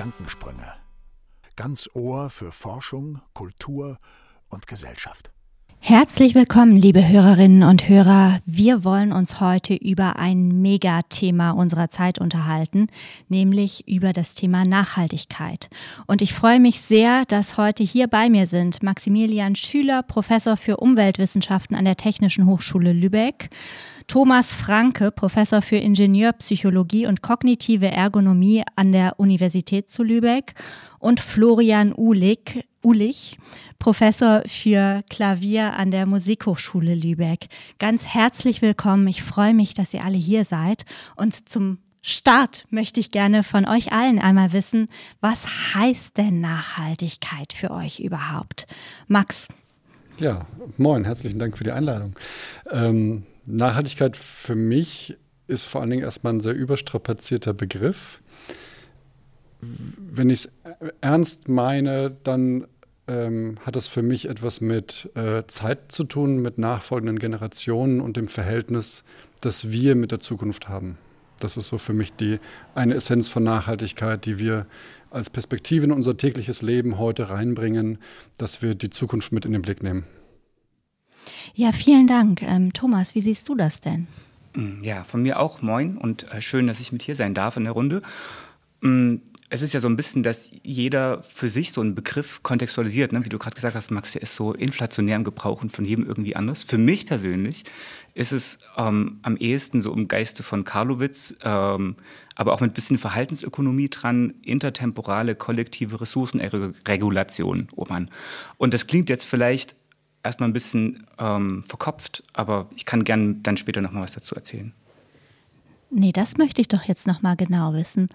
Gedankensprünge. Ganz Ohr für Forschung, Kultur und Gesellschaft. Herzlich willkommen, liebe Hörerinnen und Hörer. Wir wollen uns heute über ein Megathema unserer Zeit unterhalten, nämlich über das Thema Nachhaltigkeit. Und ich freue mich sehr, dass heute hier bei mir sind Maximilian Schüler, Professor für Umweltwissenschaften an der Technischen Hochschule Lübeck, Thomas Franke, Professor für Ingenieurpsychologie und kognitive Ergonomie an der Universität zu Lübeck und Florian Uhlig, Ulich, Professor für Klavier an der Musikhochschule Lübeck. Ganz herzlich willkommen. Ich freue mich, dass ihr alle hier seid. Und zum Start möchte ich gerne von euch allen einmal wissen, was heißt denn Nachhaltigkeit für euch überhaupt? Max. Ja, moin, herzlichen Dank für die Einladung. Ähm, Nachhaltigkeit für mich ist vor allen Dingen erstmal ein sehr überstrapazierter Begriff. Wenn ich es ernst meine, dann ähm, hat es für mich etwas mit äh, Zeit zu tun, mit nachfolgenden Generationen und dem Verhältnis, das wir mit der Zukunft haben. Das ist so für mich die eine Essenz von Nachhaltigkeit, die wir als Perspektive in unser tägliches Leben heute reinbringen, dass wir die Zukunft mit in den Blick nehmen. Ja, vielen Dank. Ähm, Thomas, wie siehst du das denn? Mm, ja, von mir auch moin und äh, schön, dass ich mit hier sein darf in der Runde. Mm, es ist ja so ein bisschen, dass jeder für sich so einen Begriff kontextualisiert, ne? wie du gerade gesagt hast, Max, der ist so inflationär im Gebrauch und von jedem irgendwie anders. Für mich persönlich ist es ähm, am ehesten so im Geiste von Karlowitz, ähm, aber auch mit ein bisschen Verhaltensökonomie dran, intertemporale kollektive Ressourcenregulation. Oh Mann. Und das klingt jetzt vielleicht erstmal ein bisschen ähm, verkopft, aber ich kann gerne dann später nochmal was dazu erzählen. Nee, das möchte ich doch jetzt nochmal genau wissen.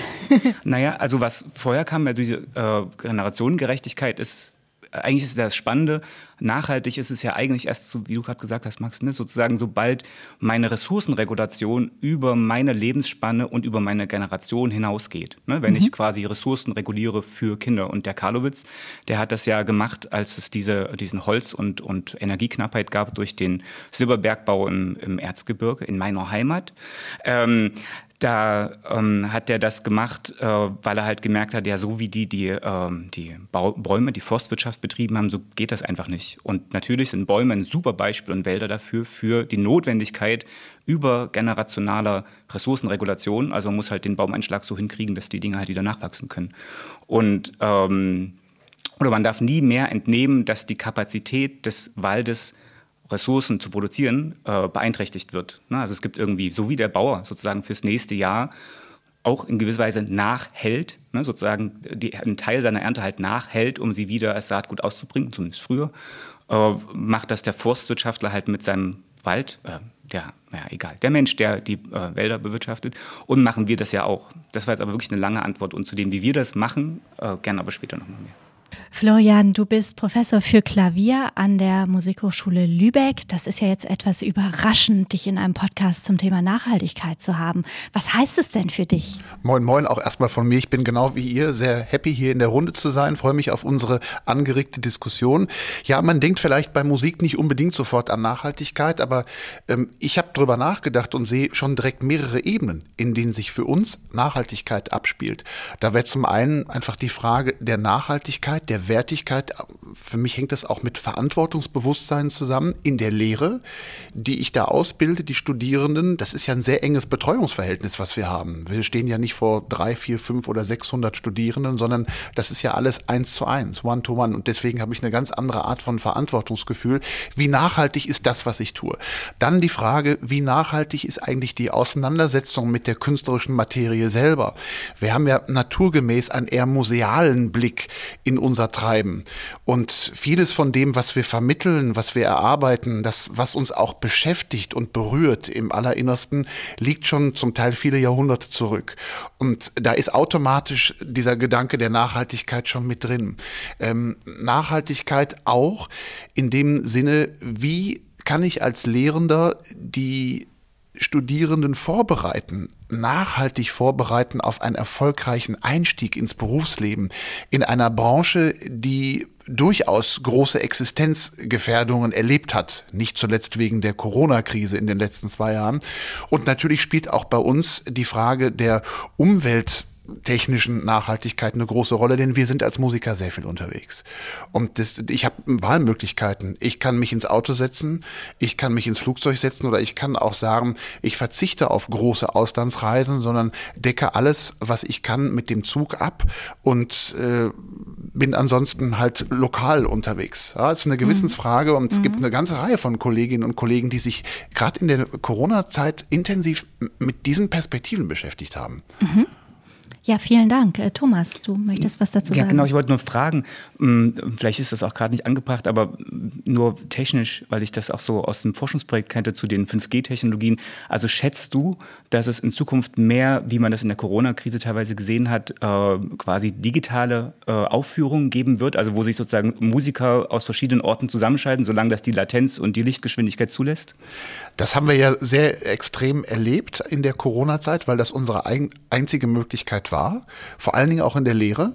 naja, also was vorher kam, ja, diese äh, Generationengerechtigkeit ist eigentlich ist das Spannende, nachhaltig ist es ja eigentlich erst, so, wie du gerade gesagt hast, Max, ne, sozusagen, sobald meine Ressourcenregulation über meine Lebensspanne und über meine Generation hinausgeht. Ne, wenn mhm. ich quasi Ressourcen reguliere für Kinder. Und der Karlowitz, der hat das ja gemacht, als es diese, diesen Holz- und, und Energieknappheit gab durch den Silberbergbau im, im Erzgebirge in meiner Heimat. Ähm, da ähm, hat er das gemacht, äh, weil er halt gemerkt hat, ja, so wie die die, ähm, die Bäume, die Forstwirtschaft betrieben haben, so geht das einfach nicht. Und natürlich sind Bäume ein super Beispiel und Wälder dafür, für die Notwendigkeit übergenerationaler Ressourcenregulation. Also man muss halt den Baumeinschlag so hinkriegen, dass die Dinge halt wieder nachwachsen können. Und ähm, oder man darf nie mehr entnehmen, dass die Kapazität des Waldes Ressourcen zu produzieren, äh, beeinträchtigt wird. Ne? Also es gibt irgendwie, so wie der Bauer sozusagen fürs nächste Jahr auch in gewisser Weise nachhält, ne? sozusagen die, einen Teil seiner Ernte halt nachhält, um sie wieder als Saatgut auszubringen, zumindest früher, äh, macht das der Forstwirtschaftler halt mit seinem Wald, äh, der, naja, egal, der Mensch, der die äh, Wälder bewirtschaftet. Und machen wir das ja auch. Das war jetzt aber wirklich eine lange Antwort. Und zu dem, wie wir das machen, äh, gerne aber später nochmal mehr. Florian, du bist Professor für Klavier an der Musikhochschule Lübeck. Das ist ja jetzt etwas überraschend, dich in einem Podcast zum Thema Nachhaltigkeit zu haben. Was heißt es denn für dich? Moin, moin, auch erstmal von mir. Ich bin genau wie ihr sehr happy, hier in der Runde zu sein. Freue mich auf unsere angeregte Diskussion. Ja, man denkt vielleicht bei Musik nicht unbedingt sofort an Nachhaltigkeit, aber ähm, ich habe drüber nachgedacht und sehe schon direkt mehrere Ebenen, in denen sich für uns Nachhaltigkeit abspielt. Da wäre zum einen einfach die Frage der Nachhaltigkeit, der der Wertigkeit, für mich hängt das auch mit Verantwortungsbewusstsein zusammen in der Lehre, die ich da ausbilde, die Studierenden. Das ist ja ein sehr enges Betreuungsverhältnis, was wir haben. Wir stehen ja nicht vor drei, vier, fünf oder 600 Studierenden, sondern das ist ja alles eins zu eins, one to one. Und deswegen habe ich eine ganz andere Art von Verantwortungsgefühl. Wie nachhaltig ist das, was ich tue? Dann die Frage, wie nachhaltig ist eigentlich die Auseinandersetzung mit der künstlerischen Materie selber? Wir haben ja naturgemäß einen eher musealen Blick in unser Treiben. Und vieles von dem, was wir vermitteln, was wir erarbeiten, das, was uns auch beschäftigt und berührt im Allerinnersten, liegt schon zum Teil viele Jahrhunderte zurück. Und da ist automatisch dieser Gedanke der Nachhaltigkeit schon mit drin. Ähm, Nachhaltigkeit auch in dem Sinne, wie kann ich als Lehrender die Studierenden vorbereiten, nachhaltig vorbereiten auf einen erfolgreichen Einstieg ins Berufsleben in einer Branche, die durchaus große Existenzgefährdungen erlebt hat, nicht zuletzt wegen der Corona-Krise in den letzten zwei Jahren. Und natürlich spielt auch bei uns die Frage der Umwelt technischen Nachhaltigkeit eine große Rolle, denn wir sind als Musiker sehr viel unterwegs. Und das, ich habe Wahlmöglichkeiten. Ich kann mich ins Auto setzen, ich kann mich ins Flugzeug setzen oder ich kann auch sagen, ich verzichte auf große Auslandsreisen, sondern decke alles, was ich kann, mit dem Zug ab und äh, bin ansonsten halt lokal unterwegs. Ja, ist eine mhm. Gewissensfrage und es mhm. gibt eine ganze Reihe von Kolleginnen und Kollegen, die sich gerade in der Corona-Zeit intensiv mit diesen Perspektiven beschäftigt haben. Mhm. Ja, vielen Dank. Äh, Thomas, du möchtest was dazu ja, sagen? Genau, ich wollte nur fragen, hm, vielleicht ist das auch gerade nicht angebracht, aber nur technisch, weil ich das auch so aus dem Forschungsprojekt kannte zu den 5G-Technologien. Also schätzt du, dass es in Zukunft mehr, wie man das in der Corona-Krise teilweise gesehen hat, äh, quasi digitale äh, Aufführungen geben wird, also wo sich sozusagen Musiker aus verschiedenen Orten zusammenschalten, solange das die Latenz und die Lichtgeschwindigkeit zulässt? Das haben wir ja sehr extrem erlebt in der Corona-Zeit, weil das unsere einzige Möglichkeit war, vor allen Dingen auch in der Lehre.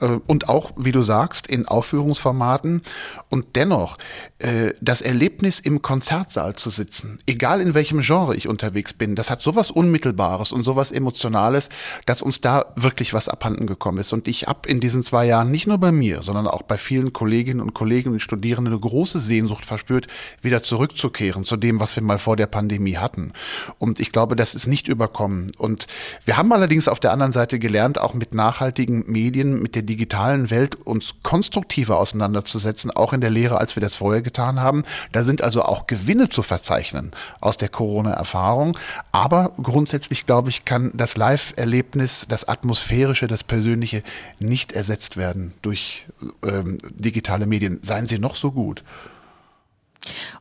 Äh, und auch, wie du sagst, in Aufführungsformaten. Und dennoch, äh, das Erlebnis im Konzertsaal zu sitzen, egal in welchem Genre ich unterwegs bin, das hat sowas Unmittelbares und sowas Emotionales, dass uns da wirklich was abhanden gekommen ist. Und ich habe in diesen zwei Jahren nicht nur bei mir, sondern auch bei vielen Kolleginnen und Kollegen und Studierenden eine große Sehnsucht verspürt, wieder zurückzukehren zu dem, was wir mal vor der Pandemie hatten. Und ich glaube, das ist nicht überkommen. Und wir haben allerdings auf der anderen Seite gelernt, auch mit nachhaltigen Medien, mit der digitalen Welt uns konstruktiver auseinanderzusetzen, auch in der Lehre, als wir das vorher getan haben. Da sind also auch Gewinne zu verzeichnen aus der Corona-Erfahrung. Aber grundsätzlich, glaube ich, kann das Live-Erlebnis, das Atmosphärische, das Persönliche nicht ersetzt werden durch ähm, digitale Medien. Seien sie noch so gut.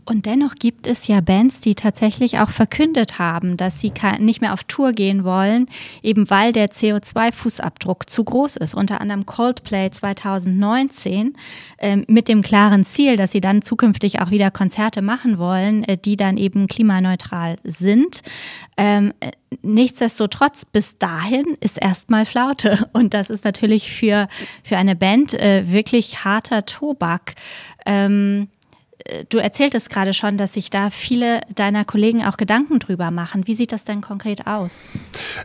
Und dennoch gibt es ja Bands, die tatsächlich auch verkündet haben, dass sie nicht mehr auf Tour gehen wollen, eben weil der CO2-Fußabdruck zu groß ist. Unter anderem Coldplay 2019 äh, mit dem klaren Ziel, dass sie dann zukünftig auch wieder Konzerte machen wollen, äh, die dann eben klimaneutral sind. Ähm, nichtsdestotrotz, bis dahin ist erstmal Flaute. Und das ist natürlich für, für eine Band äh, wirklich harter Tobak. Ähm, äh, du erzähltest gerade schon, dass sich da viele deiner Kollegen auch Gedanken drüber machen. Wie sieht das denn konkret aus?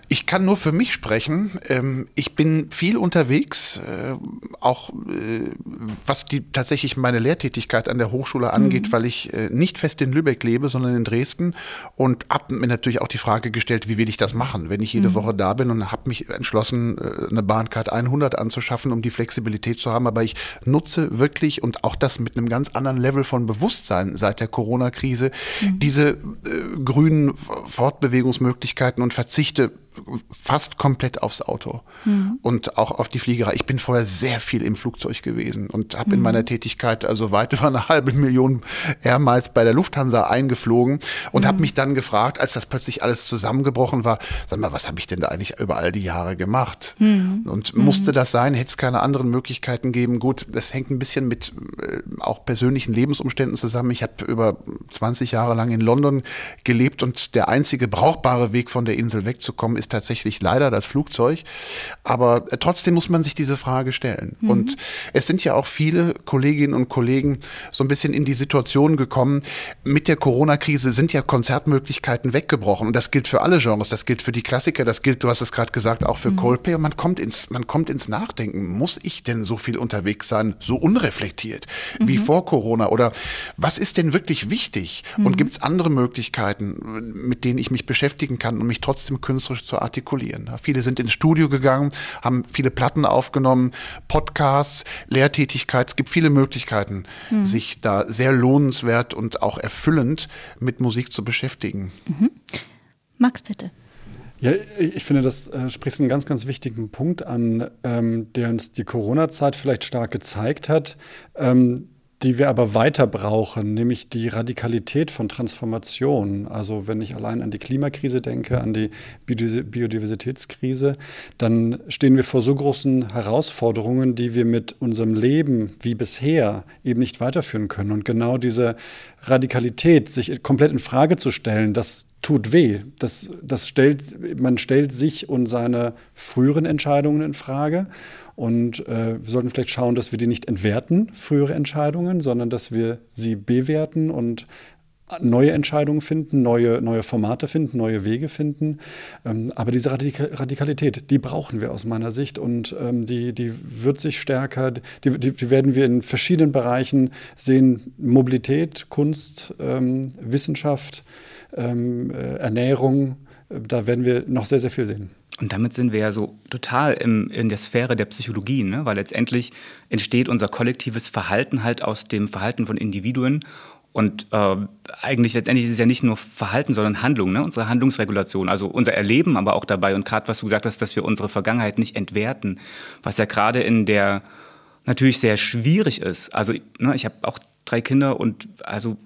Ich kann nur für mich sprechen. Ähm, ich bin viel unterwegs, äh, auch äh, was die tatsächlich meine Lehrtätigkeit an der Hochschule angeht, mhm. weil ich nicht fest in Lübeck lebe, sondern in Dresden und habe mir natürlich auch die Frage gestellt, wie will ich das machen, wenn ich jede mhm. Woche da bin und habe mich entschlossen, eine Bahncard 100 anzuschaffen, um die Flexibilität zu haben. Aber ich nutze wirklich und auch das mit einem ganz anderen Level von Bewusstsein seit der Corona-Krise, mhm. diese äh, grünen Fortbewegungsmöglichkeiten und verzichte fast komplett aufs Auto mhm. und auch auf die Fliegerei. Ich bin vorher sehr viel im Flugzeug gewesen und habe mhm. in meiner Tätigkeit also weit über eine halbe Million Airmiles bei der Lufthansa eingeflogen und mhm. habe mich dann gefragt, als das plötzlich alles zusammengebrochen war, sag mal, was habe ich denn da eigentlich über all die Jahre gemacht? Mhm. Und musste mhm. das sein? Hätte es keine anderen Möglichkeiten geben? Gut, das hängt ein bisschen mit äh, auch persönlichen Lebensumständen zusammen. Ich habe über 20 Jahre lang in London gelebt und der einzige brauchbare Weg von der Insel wegzukommen ist ist tatsächlich leider das Flugzeug. Aber äh, trotzdem muss man sich diese Frage stellen. Mhm. Und es sind ja auch viele Kolleginnen und Kollegen so ein bisschen in die Situation gekommen. Mit der Corona-Krise sind ja Konzertmöglichkeiten weggebrochen. Und das gilt für alle Genres. Das gilt für die Klassiker. Das gilt, du hast es gerade gesagt, auch für mhm. Coldplay. Und man kommt ins, man kommt ins Nachdenken. Muss ich denn so viel unterwegs sein? So unreflektiert mhm. wie vor Corona? Oder was ist denn wirklich wichtig? Und mhm. gibt es andere Möglichkeiten, mit denen ich mich beschäftigen kann und mich trotzdem künstlerisch zu artikulieren. Viele sind ins Studio gegangen, haben viele Platten aufgenommen, Podcasts, Lehrtätigkeit. Es gibt viele Möglichkeiten, mhm. sich da sehr lohnenswert und auch erfüllend mit Musik zu beschäftigen. Mhm. Max, bitte. Ja, ich finde, das äh, sprichst einen ganz, ganz wichtigen Punkt an, ähm, der uns die Corona-Zeit vielleicht stark gezeigt hat. Ähm, die wir aber weiter brauchen, nämlich die Radikalität von Transformation. Also wenn ich allein an die Klimakrise denke, an die Biodiversitätskrise, dann stehen wir vor so großen Herausforderungen, die wir mit unserem Leben wie bisher eben nicht weiterführen können. Und genau diese Radikalität, sich komplett in Frage zu stellen, das tut weh. Das, das stellt, man stellt sich und seine früheren Entscheidungen in Frage. Und äh, wir sollten vielleicht schauen, dass wir die nicht entwerten, frühere Entscheidungen, sondern dass wir sie bewerten und neue Entscheidungen finden, neue, neue Formate finden, neue Wege finden. Ähm, aber diese Radikalität, die brauchen wir aus meiner Sicht und ähm, die, die wird sich stärker, die, die, die werden wir in verschiedenen Bereichen sehen. Mobilität, Kunst, ähm, Wissenschaft, ähm, äh, Ernährung, äh, da werden wir noch sehr, sehr viel sehen. Und damit sind wir ja so total im, in der Sphäre der Psychologie, ne? weil letztendlich entsteht unser kollektives Verhalten halt aus dem Verhalten von Individuen und äh, eigentlich letztendlich ist es ja nicht nur Verhalten, sondern Handlung, ne? unsere Handlungsregulation, also unser Erleben aber auch dabei. Und gerade was du gesagt hast, dass wir unsere Vergangenheit nicht entwerten, was ja gerade in der natürlich sehr schwierig ist. Also ne, ich habe auch drei Kinder und also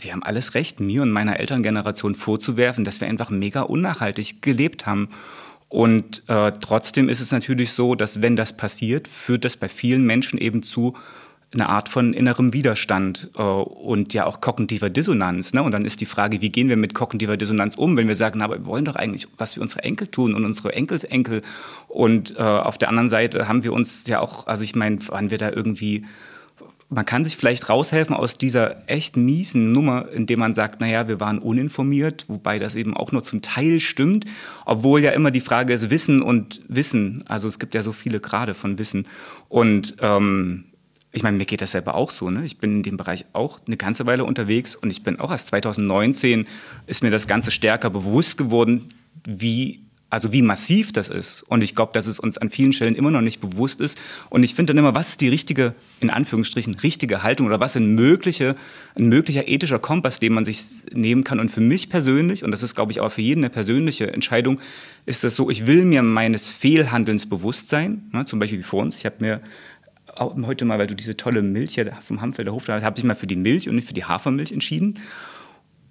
sie haben alles recht, mir und meiner Elterngeneration vorzuwerfen, dass wir einfach mega unnachhaltig gelebt haben. Und äh, trotzdem ist es natürlich so, dass wenn das passiert, führt das bei vielen Menschen eben zu eine Art von innerem Widerstand äh, und ja auch kognitiver Dissonanz. Ne? Und dann ist die Frage, wie gehen wir mit kognitiver Dissonanz um, wenn wir sagen, na, aber wir wollen doch eigentlich was für unsere Enkel tun und unsere Enkelsenkel. Und äh, auf der anderen Seite haben wir uns ja auch, also ich meine, waren wir da irgendwie man kann sich vielleicht raushelfen aus dieser echt miesen Nummer, indem man sagt, naja, wir waren uninformiert, wobei das eben auch nur zum Teil stimmt, obwohl ja immer die Frage ist Wissen und Wissen. Also es gibt ja so viele Grade von Wissen. Und ähm, ich meine, mir geht das selber auch so. Ne? Ich bin in dem Bereich auch eine ganze Weile unterwegs und ich bin auch erst 2019 ist mir das Ganze stärker bewusst geworden, wie also wie massiv das ist. Und ich glaube, dass es uns an vielen Stellen immer noch nicht bewusst ist. Und ich finde dann immer, was ist die richtige, in Anführungsstrichen, richtige Haltung oder was ein, mögliche, ein möglicher ethischer Kompass, den man sich nehmen kann. Und für mich persönlich, und das ist, glaube ich, auch für jeden eine persönliche Entscheidung, ist das so, ich will mir meines Fehlhandelns bewusst sein. Ne? Zum Beispiel wie vor uns. Ich habe mir heute mal, weil du diese tolle Milch hier vom Hamfelder Hof hast, habe ich mal für die Milch und nicht für die Hafermilch entschieden,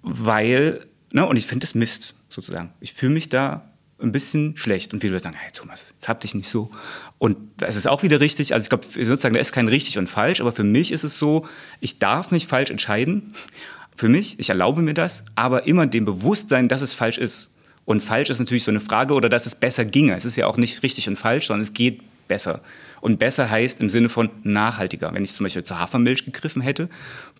weil, ne, und ich finde das Mist, sozusagen. Ich fühle mich da ein bisschen schlecht. Und viele Leute sagen, hey Thomas, jetzt hab dich nicht so. Und es ist auch wieder richtig, also ich glaube, sozusagen, da ist kein richtig und falsch, aber für mich ist es so, ich darf mich falsch entscheiden. Für mich, ich erlaube mir das, aber immer dem Bewusstsein, dass es falsch ist. Und falsch ist natürlich so eine Frage, oder dass es besser ginge. Es ist ja auch nicht richtig und falsch, sondern es geht besser. Und besser heißt im Sinne von nachhaltiger. Wenn ich zum Beispiel zur Hafermilch gegriffen hätte,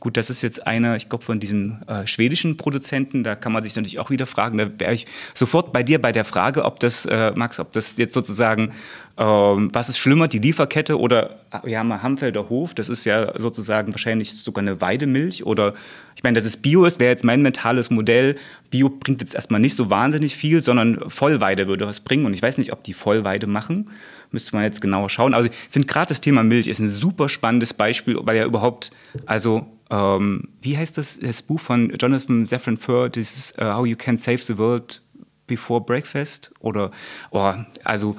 gut, das ist jetzt einer, ich glaube, von diesen äh, schwedischen Produzenten, da kann man sich natürlich auch wieder fragen, da wäre ich sofort bei dir bei der Frage, ob das, äh, Max, ob das jetzt sozusagen, ähm, was ist schlimmer, die Lieferkette oder, wir haben mal Hamfelder Hof, das ist ja sozusagen wahrscheinlich sogar eine Weidemilch oder, ich meine, dass es Bio ist, wäre jetzt mein mentales Modell. Bio bringt jetzt erstmal nicht so wahnsinnig viel, sondern Vollweide würde was bringen und ich weiß nicht, ob die Vollweide machen müsste man jetzt genauer schauen. Also ich finde gerade das Thema Milch ist ein super spannendes Beispiel, weil ja überhaupt, also ähm, wie heißt das, das Buch von Jonathan Safran Foer, dieses uh, How You Can Save the World Before Breakfast? Oder, oh, also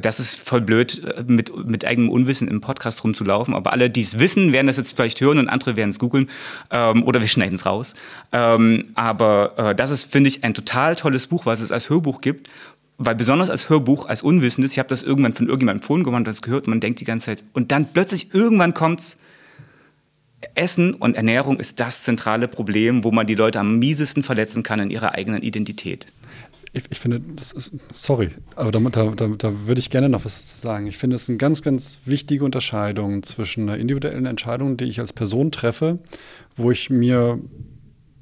das ist voll blöd, mit, mit eigenem Unwissen im Podcast rumzulaufen. Aber alle, die es wissen, werden das jetzt vielleicht hören und andere werden es googeln. Ähm, oder wir schneiden es raus. Ähm, aber äh, das ist, finde ich, ein total tolles Buch, was es als Hörbuch gibt, weil besonders als Hörbuch, als Unwissendes, ich habe das irgendwann von irgendjemandem empfohlen gewonnen, das gehört, man denkt die ganze Zeit, und dann plötzlich irgendwann kommt's, Essen und Ernährung ist das zentrale Problem, wo man die Leute am miesesten verletzen kann in ihrer eigenen Identität. Ich, ich finde, ist, sorry, aber da, da, da, da würde ich gerne noch was sagen. Ich finde es eine ganz, ganz wichtige Unterscheidung zwischen einer individuellen Entscheidung, die ich als Person treffe, wo ich mir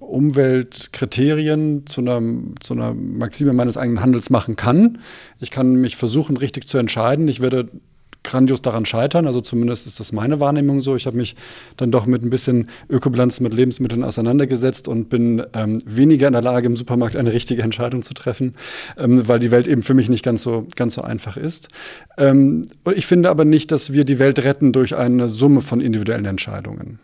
Umweltkriterien zu einer, zu einer Maxime meines eigenen Handels machen kann. Ich kann mich versuchen, richtig zu entscheiden. Ich werde grandios daran scheitern. Also zumindest ist das meine Wahrnehmung so. Ich habe mich dann doch mit ein bisschen Ökobilanz mit Lebensmitteln auseinandergesetzt und bin ähm, weniger in der Lage, im Supermarkt eine richtige Entscheidung zu treffen, ähm, weil die Welt eben für mich nicht ganz so, ganz so einfach ist. Ähm, ich finde aber nicht, dass wir die Welt retten durch eine Summe von individuellen Entscheidungen,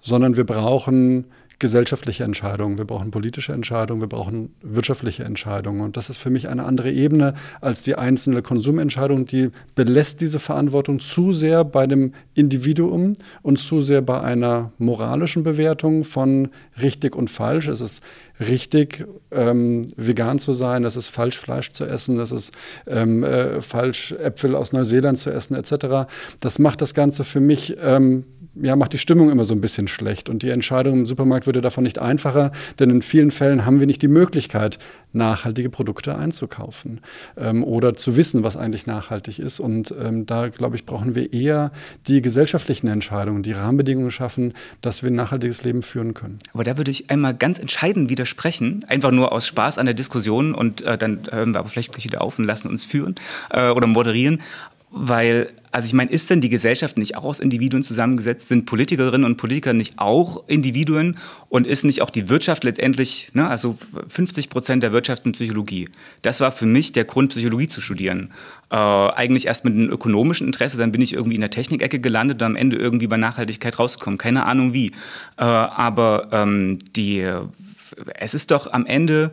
sondern wir brauchen gesellschaftliche Entscheidungen, wir brauchen politische Entscheidungen, wir brauchen wirtschaftliche Entscheidungen. Und das ist für mich eine andere Ebene als die einzelne Konsumentscheidung. Die belässt diese Verantwortung zu sehr bei dem Individuum und zu sehr bei einer moralischen Bewertung von richtig und falsch. Es ist richtig, ähm, vegan zu sein, es ist falsch, Fleisch zu essen, es ist ähm, äh, falsch, Äpfel aus Neuseeland zu essen, etc. Das macht das Ganze für mich ähm, ja, macht die Stimmung immer so ein bisschen schlecht. Und die Entscheidung im Supermarkt würde davon nicht einfacher, denn in vielen Fällen haben wir nicht die Möglichkeit, nachhaltige Produkte einzukaufen ähm, oder zu wissen, was eigentlich nachhaltig ist. Und ähm, da, glaube ich, brauchen wir eher die gesellschaftlichen Entscheidungen, die Rahmenbedingungen schaffen, dass wir ein nachhaltiges Leben führen können. Aber da würde ich einmal ganz entscheidend widersprechen, einfach nur aus Spaß an der Diskussion und äh, dann hören wir aber vielleicht gleich wieder auf und lassen uns führen äh, oder moderieren. Weil, also ich meine, ist denn die Gesellschaft nicht auch aus Individuen zusammengesetzt? Sind Politikerinnen und Politiker nicht auch Individuen? Und ist nicht auch die Wirtschaft letztendlich, ne, also 50 Prozent der Wirtschaft sind Psychologie? Das war für mich der Grund, Psychologie zu studieren. Äh, eigentlich erst mit einem ökonomischen Interesse, dann bin ich irgendwie in der Technikecke gelandet und am Ende irgendwie bei Nachhaltigkeit rausgekommen. Keine Ahnung wie. Äh, aber ähm, die, es ist doch am Ende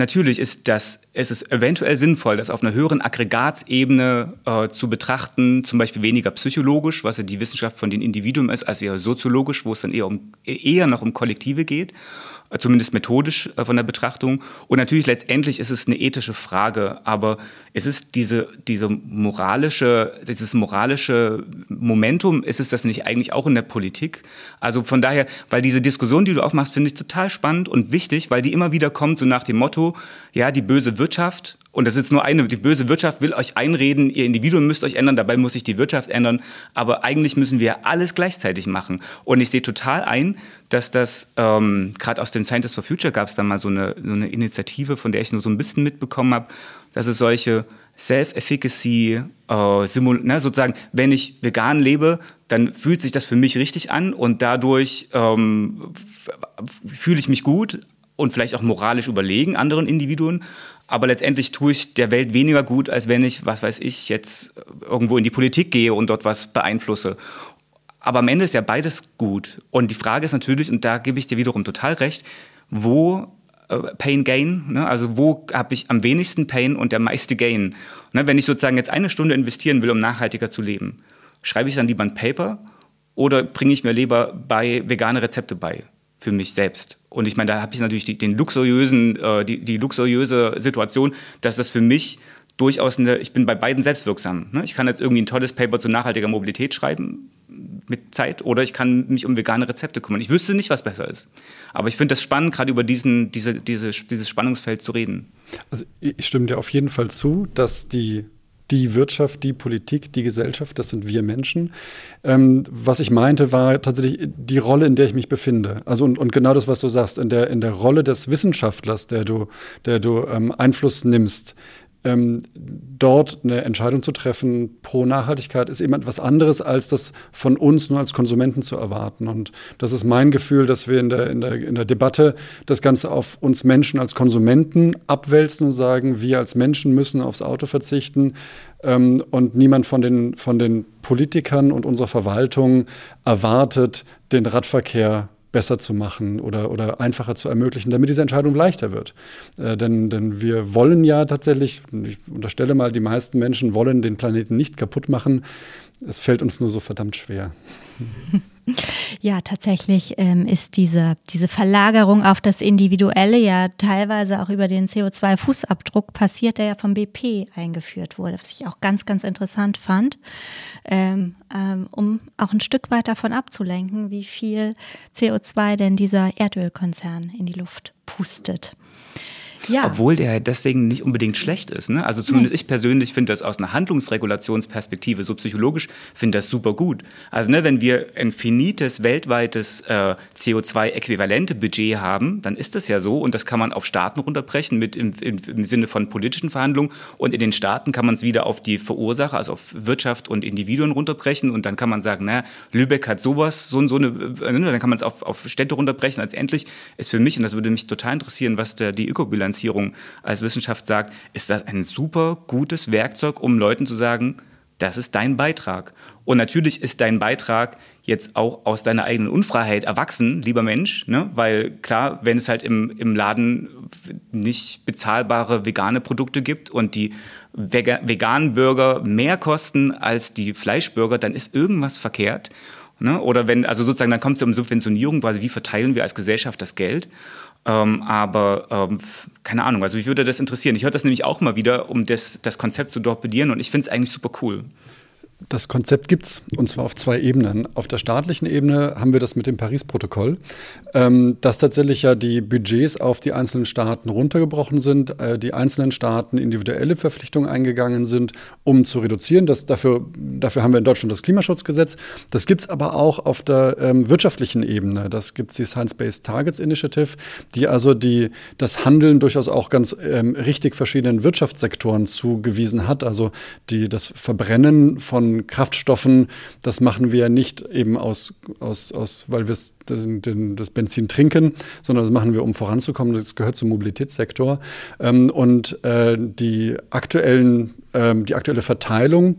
Natürlich ist das, es ist eventuell sinnvoll, das auf einer höheren Aggregatsebene äh, zu betrachten, zum Beispiel weniger psychologisch, was ja die Wissenschaft von den Individuen ist, als eher soziologisch, wo es dann eher, um, eher noch um Kollektive geht zumindest methodisch äh, von der Betrachtung. Und natürlich letztendlich ist es eine ethische Frage, aber es ist diese, diese moralische, dieses moralische Momentum, ist es das nicht eigentlich auch in der Politik? Also von daher, weil diese Diskussion, die du aufmachst, finde ich total spannend und wichtig, weil die immer wieder kommt, so nach dem Motto, ja, die böse Wirtschaft, und das ist nur eine, die böse Wirtschaft will euch einreden, ihr Individuum müsst euch ändern, dabei muss sich die Wirtschaft ändern. Aber eigentlich müssen wir alles gleichzeitig machen. Und ich sehe total ein, dass das, ähm, gerade aus den Scientists for Future gab es da mal so eine, so eine Initiative, von der ich nur so ein bisschen mitbekommen habe, dass es solche Self-Efficacy, äh, ne, sozusagen, wenn ich vegan lebe, dann fühlt sich das für mich richtig an und dadurch ähm, fühle ich mich gut und vielleicht auch moralisch überlegen anderen Individuen aber letztendlich tue ich der Welt weniger gut, als wenn ich, was weiß ich, jetzt irgendwo in die Politik gehe und dort was beeinflusse. Aber am Ende ist ja beides gut. Und die Frage ist natürlich, und da gebe ich dir wiederum total recht, wo äh, Pain Gain, ne? also wo habe ich am wenigsten Pain und der meiste Gain. Ne? Wenn ich sozusagen jetzt eine Stunde investieren will, um nachhaltiger zu leben, schreibe ich dann lieber ein Paper oder bringe ich mir lieber bei vegane Rezepte bei? für mich selbst. Und ich meine, da habe ich natürlich die, den luxuriösen, äh, die, die luxuriöse Situation, dass das für mich durchaus eine, ich bin bei beiden selbstwirksam. Ne? Ich kann jetzt irgendwie ein tolles Paper zu nachhaltiger Mobilität schreiben mit Zeit oder ich kann mich um vegane Rezepte kümmern. Ich wüsste nicht, was besser ist. Aber ich finde das spannend, gerade über diesen, diese, diese, dieses Spannungsfeld zu reden. Also ich stimme dir auf jeden Fall zu, dass die die Wirtschaft, die Politik, die Gesellschaft, das sind wir Menschen. Ähm, was ich meinte, war tatsächlich die Rolle, in der ich mich befinde. Also und, und genau das, was du sagst, in der, in der Rolle des Wissenschaftlers, der du, der du ähm, Einfluss nimmst, ähm, dort eine Entscheidung zu treffen pro Nachhaltigkeit ist eben etwas anderes, als das von uns nur als Konsumenten zu erwarten. Und das ist mein Gefühl, dass wir in der, in der, in der Debatte das Ganze auf uns Menschen als Konsumenten abwälzen und sagen, wir als Menschen müssen aufs Auto verzichten. Ähm, und niemand von den, von den Politikern und unserer Verwaltung erwartet, den Radverkehr besser zu machen oder, oder einfacher zu ermöglichen, damit diese Entscheidung leichter wird. Äh, denn, denn wir wollen ja tatsächlich, ich unterstelle mal, die meisten Menschen wollen den Planeten nicht kaputt machen. Es fällt uns nur so verdammt schwer. Ja, tatsächlich ähm, ist diese, diese Verlagerung auf das Individuelle ja teilweise auch über den CO2-Fußabdruck passiert, der ja vom BP eingeführt wurde, was ich auch ganz, ganz interessant fand, ähm, ähm, um auch ein Stück weit davon abzulenken, wie viel CO2 denn dieser Erdölkonzern in die Luft pustet. Ja. Obwohl der deswegen nicht unbedingt schlecht ist. Ne? Also zumindest nee. ich persönlich finde das aus einer Handlungsregulationsperspektive, so psychologisch, finde das super gut. Also ne, wenn wir ein finites weltweites äh, CO2-äquivalente Budget haben, dann ist das ja so und das kann man auf Staaten runterbrechen mit im, im, im Sinne von politischen Verhandlungen und in den Staaten kann man es wieder auf die Verursacher, also auf Wirtschaft und Individuen runterbrechen und dann kann man sagen, naja, Lübeck hat sowas, so, so eine, äh, ne, dann kann man es auf, auf Städte runterbrechen. Letztendlich ist für mich, und das würde mich total interessieren, was der, die Ökobilanz Finanzierung als Wissenschaft sagt, ist das ein super gutes Werkzeug, um Leuten zu sagen, das ist dein Beitrag. Und natürlich ist dein Beitrag jetzt auch aus deiner eigenen Unfreiheit erwachsen, lieber Mensch, ne? weil klar, wenn es halt im, im Laden nicht bezahlbare vegane Produkte gibt und die veganen Burger mehr kosten als die Fleischburger, dann ist irgendwas verkehrt. Ne? Oder wenn, also sozusagen, dann kommt es um Subventionierung, quasi wie verteilen wir als Gesellschaft das Geld. Ähm, aber ähm, keine Ahnung, also mich würde das interessieren. Ich höre das nämlich auch mal wieder, um das, das Konzept zu torpedieren und ich finde es eigentlich super cool. Das Konzept gibt es, und zwar auf zwei Ebenen. Auf der staatlichen Ebene haben wir das mit dem Paris-Protokoll, ähm, dass tatsächlich ja die Budgets auf die einzelnen Staaten runtergebrochen sind, äh, die einzelnen Staaten individuelle Verpflichtungen eingegangen sind, um zu reduzieren. Das, dafür, dafür haben wir in Deutschland das Klimaschutzgesetz. Das gibt es aber auch auf der ähm, wirtschaftlichen Ebene. Das gibt es die Science-Based Targets Initiative, die also die, das Handeln durchaus auch ganz ähm, richtig verschiedenen Wirtschaftssektoren zugewiesen hat. Also die, das Verbrennen von Kraftstoffen, das machen wir nicht eben aus, aus, aus weil wir das Benzin trinken, sondern das machen wir, um voranzukommen. Das gehört zum Mobilitätssektor. Ähm, und äh, die aktuellen, ähm, die aktuelle Verteilung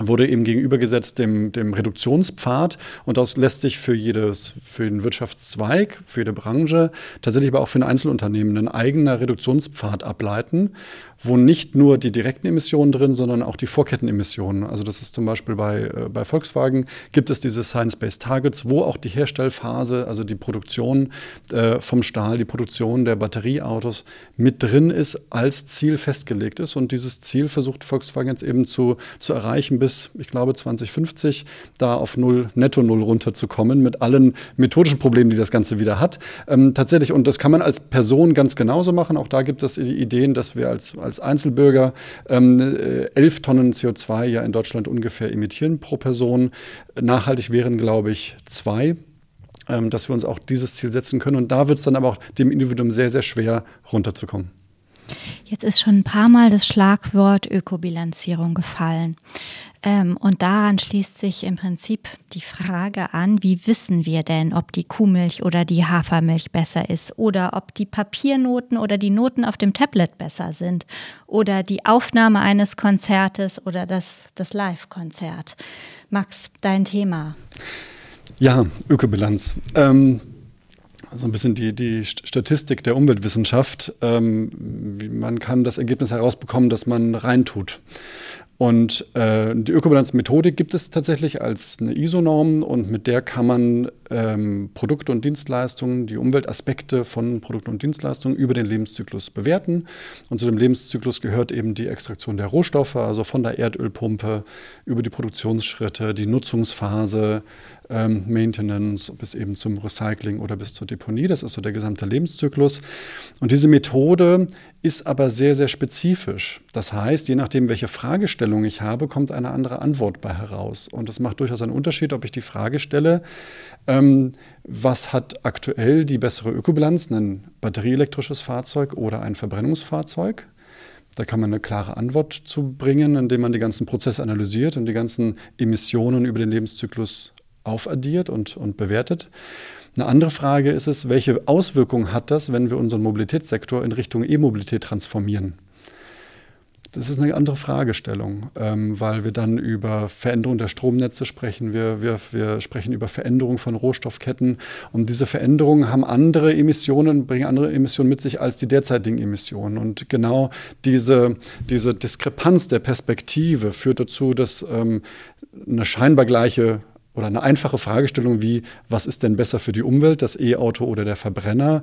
wurde eben gegenübergesetzt dem, dem Reduktionspfad und das lässt sich für jedes, für den Wirtschaftszweig, für jede Branche, tatsächlich aber auch für ein Einzelunternehmen ein eigener Reduktionspfad ableiten, wo nicht nur die direkten Emissionen drin, sondern auch die Vorkettenemissionen. Also das ist zum Beispiel bei, äh, bei Volkswagen gibt es diese Science-Based Targets, wo auch die Herstellphase, also die Produktion äh, vom Stahl, die Produktion der Batterieautos mit drin ist, als Ziel festgelegt ist. Und dieses Ziel versucht Volkswagen jetzt eben zu, zu erreichen bis, ich glaube, 2050, da auf Null, Netto Null runterzukommen, mit allen methodischen Problemen, die das Ganze wieder hat. Ähm, tatsächlich, und das kann man als Person ganz genauso machen. Auch da gibt es Ideen, dass wir als, als Einzelbürger ähm, 11 Tonnen CO2 ja in Deutschland ungefähr emittieren pro Person. Nachhaltig wären, glaube ich, zwei ähm, dass wir uns auch dieses Ziel setzen können. Und da wird es dann aber auch dem Individuum sehr, sehr schwer runterzukommen. Jetzt ist schon ein paar Mal das Schlagwort Ökobilanzierung gefallen. Ähm, und daran schließt sich im Prinzip die Frage an, wie wissen wir denn, ob die Kuhmilch oder die Hafermilch besser ist oder ob die Papiernoten oder die Noten auf dem Tablet besser sind oder die Aufnahme eines Konzertes oder das, das Live-Konzert. Max, dein Thema. Ja, Ökobilanz. Ähm so ein bisschen die, die Statistik der Umweltwissenschaft. Ähm, man kann das Ergebnis herausbekommen, dass man reintut. Und äh, die Ökobilanzmethodik gibt es tatsächlich als eine ISO-Norm und mit der kann man ähm, Produkte und Dienstleistungen, die Umweltaspekte von Produkten und Dienstleistungen über den Lebenszyklus bewerten. Und zu dem Lebenszyklus gehört eben die Extraktion der Rohstoffe, also von der Erdölpumpe über die Produktionsschritte, die Nutzungsphase, ähm, Maintenance bis eben zum Recycling oder bis zur Deponie. Das ist so der gesamte Lebenszyklus. Und diese Methode ist aber sehr, sehr spezifisch. Das heißt, je nachdem, welche Fragestellung ich habe, kommt eine andere Antwort bei heraus. Und es macht durchaus einen Unterschied, ob ich die Frage stelle, ähm, was hat aktuell die bessere Ökobilanz, ein batterieelektrisches Fahrzeug oder ein Verbrennungsfahrzeug? Da kann man eine klare Antwort zu bringen, indem man die ganzen Prozesse analysiert und die ganzen Emissionen über den Lebenszyklus aufaddiert und, und bewertet. Eine andere Frage ist es, welche Auswirkungen hat das, wenn wir unseren Mobilitätssektor in Richtung E-Mobilität transformieren? Das ist eine andere Fragestellung, ähm, weil wir dann über Veränderung der Stromnetze sprechen. Wir, wir, wir sprechen über Veränderung von Rohstoffketten. Und diese Veränderungen haben andere Emissionen, bringen andere Emissionen mit sich als die derzeitigen Emissionen. Und genau diese, diese Diskrepanz der Perspektive führt dazu, dass ähm, eine scheinbar gleiche oder eine einfache Fragestellung wie, was ist denn besser für die Umwelt, das E-Auto oder der Verbrenner,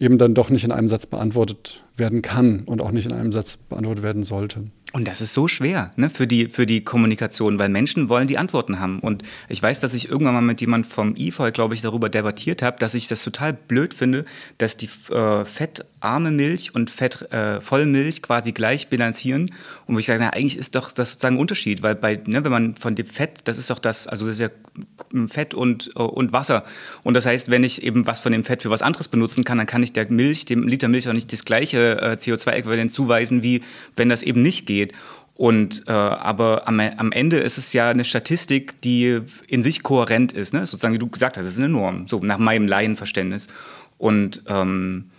eben dann doch nicht in einem Satz beantwortet werden kann und auch nicht in einem Satz beantwortet werden sollte. Und das ist so schwer ne, für, die, für die Kommunikation, weil Menschen wollen die Antworten haben. Und ich weiß, dass ich irgendwann mal mit jemand vom IFOL, glaube ich, darüber debattiert habe, dass ich das total blöd finde, dass die äh, fettarme Milch und fettvollmilch äh, quasi gleich bilanzieren. Und wo ich sage, na, eigentlich ist doch das sozusagen ein Unterschied, weil bei, ne, wenn man von dem Fett, das ist doch das, also das ist ja Fett und, und Wasser. Und das heißt, wenn ich eben was von dem Fett für was anderes benutzen kann, dann kann ich der Milch, dem Liter Milch auch nicht das gleiche äh, CO2-Äquivalent zuweisen, wie wenn das eben nicht geht geht. Und äh, aber am, am Ende ist es ja eine Statistik, die in sich kohärent ist, ne? sozusagen, wie du gesagt hast, es ist eine Norm, so nach meinem Laienverständnis. Und ähm,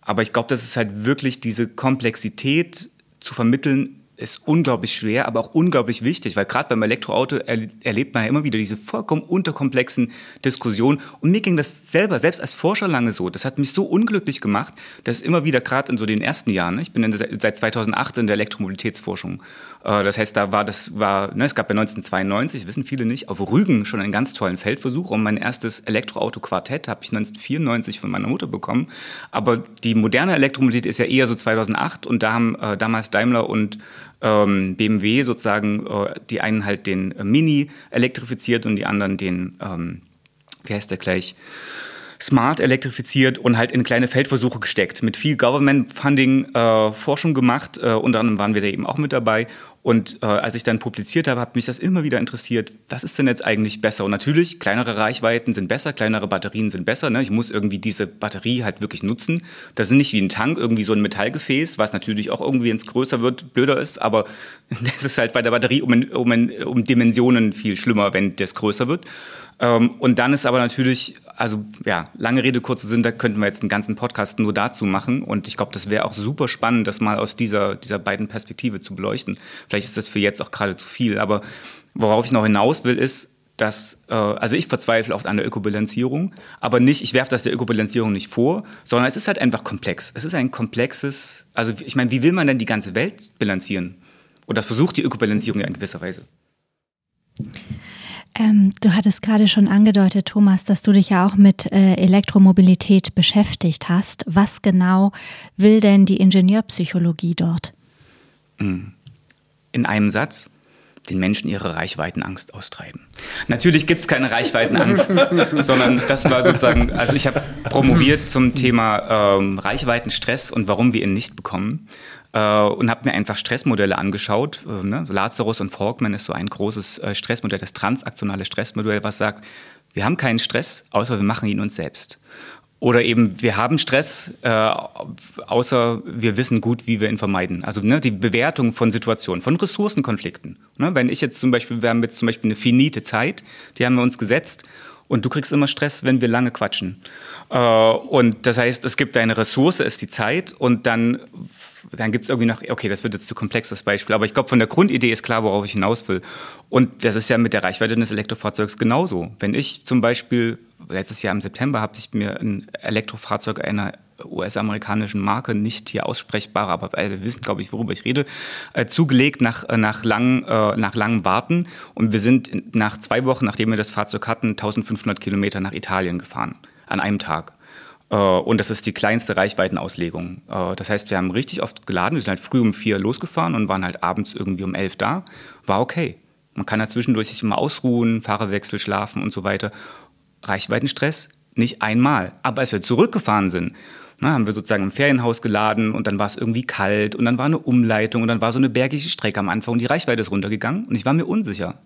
aber ich glaube, das ist halt wirklich diese Komplexität zu vermitteln, ist unglaublich schwer, aber auch unglaublich wichtig, weil gerade beim Elektroauto er, erlebt man ja immer wieder diese vollkommen unterkomplexen Diskussionen. Und mir ging das selber, selbst als Forscher lange so. Das hat mich so unglücklich gemacht, dass immer wieder gerade in so den ersten Jahren, ne, ich bin seit 2008 in der Elektromobilitätsforschung, äh, das heißt, da war das, war, ne, es gab ja 1992, wissen viele nicht, auf Rügen schon einen ganz tollen Feldversuch. Und mein erstes Elektroauto-Quartett habe ich 1994 von meiner Mutter bekommen. Aber die moderne Elektromobilität ist ja eher so 2008 und da haben äh, damals Daimler und ähm, BMW sozusagen, äh, die einen halt den Mini elektrifiziert und die anderen den, ähm, wie heißt der gleich? Smart elektrifiziert und halt in kleine Feldversuche gesteckt. Mit viel Government-Funding äh, Forschung gemacht. Äh, unter anderem waren wir da eben auch mit dabei. Und äh, als ich dann publiziert habe, hat mich das immer wieder interessiert, was ist denn jetzt eigentlich besser? Und natürlich, kleinere Reichweiten sind besser, kleinere Batterien sind besser. Ne? Ich muss irgendwie diese Batterie halt wirklich nutzen. Das ist nicht wie ein Tank, irgendwie so ein Metallgefäß, was natürlich auch irgendwie, wenn es größer wird, blöder ist. Aber das ist halt bei der Batterie um, um, um Dimensionen viel schlimmer, wenn das größer wird. Ähm, und dann ist aber natürlich, also ja, lange Rede, kurzer Sinn, da könnten wir jetzt einen ganzen Podcast nur dazu machen. Und ich glaube, das wäre auch super spannend, das mal aus dieser, dieser beiden Perspektive zu beleuchten. Vielleicht ist das für jetzt auch gerade zu viel. Aber worauf ich noch hinaus will, ist, dass, äh, also ich verzweifle oft an der Ökobilanzierung, aber nicht, ich werfe das der Ökobilanzierung nicht vor, sondern es ist halt einfach komplex. Es ist ein komplexes, also ich meine, wie will man denn die ganze Welt bilanzieren? Und das versucht die Ökobilanzierung ja in gewisser Weise. Ähm, du hattest gerade schon angedeutet, Thomas, dass du dich ja auch mit äh, Elektromobilität beschäftigt hast. Was genau will denn die Ingenieurpsychologie dort? Hm. In einem Satz, den Menschen ihre Reichweitenangst austreiben. Natürlich gibt es keine Reichweitenangst, sondern das war sozusagen, also ich habe promoviert zum Thema ähm, Reichweitenstress und warum wir ihn nicht bekommen äh, und habe mir einfach Stressmodelle angeschaut. Äh, ne? Lazarus und Frogman ist so ein großes äh, Stressmodell, das transaktionale Stressmodell, was sagt, wir haben keinen Stress, außer wir machen ihn uns selbst. Oder eben, wir haben Stress, äh, außer wir wissen gut, wie wir ihn vermeiden. Also ne, die Bewertung von Situationen, von Ressourcenkonflikten. Ne, wenn ich jetzt zum Beispiel, wir haben jetzt zum Beispiel eine finite Zeit, die haben wir uns gesetzt und du kriegst immer Stress, wenn wir lange quatschen. Äh, und das heißt, es gibt eine Ressource, ist die Zeit und dann dann gibt es irgendwie noch, okay, das wird jetzt zu komplex, das Beispiel, aber ich glaube, von der Grundidee ist klar, worauf ich hinaus will. Und das ist ja mit der Reichweite eines Elektrofahrzeugs genauso. Wenn ich zum Beispiel, letztes Jahr im September habe ich mir ein Elektrofahrzeug einer US-amerikanischen Marke, nicht hier aussprechbar, aber wir wissen, glaube ich, worüber ich rede, äh, zugelegt nach, äh, nach, lang, äh, nach langem Warten. Und wir sind nach zwei Wochen, nachdem wir das Fahrzeug hatten, 1500 Kilometer nach Italien gefahren, an einem Tag. Äh, und das ist die kleinste Reichweitenauslegung. Äh, das heißt, wir haben richtig oft geladen. Wir sind halt früh um vier losgefahren und waren halt abends irgendwie um elf da. War okay. Man kann ja zwischendurch sich immer ausruhen, Fahrerwechsel, schlafen und so weiter. Reichweitenstress nicht einmal. Aber als wir zurückgefahren sind, na, haben wir sozusagen im Ferienhaus geladen und dann war es irgendwie kalt und dann war eine Umleitung und dann war so eine bergige Strecke am Anfang und die Reichweite ist runtergegangen und ich war mir unsicher.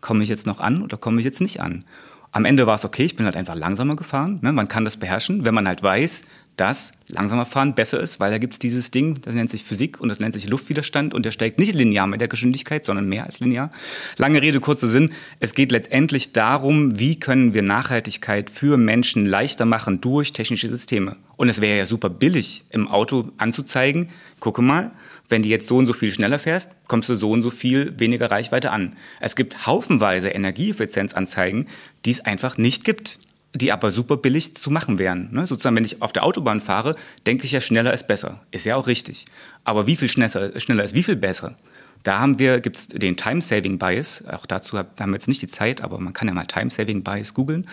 Komme ich jetzt noch an oder komme ich jetzt nicht an? Am Ende war es okay, ich bin halt einfach langsamer gefahren. Ne? Man kann das beherrschen, wenn man halt weiß, dass langsamer fahren besser ist, weil da gibt es dieses Ding, das nennt sich Physik und das nennt sich Luftwiderstand und der steigt nicht linear mit der Geschwindigkeit, sondern mehr als linear. Lange Rede, kurzer Sinn. Es geht letztendlich darum, wie können wir Nachhaltigkeit für Menschen leichter machen durch technische Systeme. Und es wäre ja super billig, im Auto anzuzeigen, gucke mal, wenn du jetzt so und so viel schneller fährst, kommst du so und so viel weniger Reichweite an. Es gibt haufenweise Energieeffizienzanzeigen, die es einfach nicht gibt, die aber super billig zu machen wären. Ne? Sozusagen, wenn ich auf der Autobahn fahre, denke ich ja, schneller ist besser. Ist ja auch richtig. Aber wie viel schneller, schneller ist wie viel besser? Da haben wir, gibt es den Time-Saving Bias. Auch dazu haben wir jetzt nicht die Zeit, aber man kann ja mal Time-Saving Bias googeln.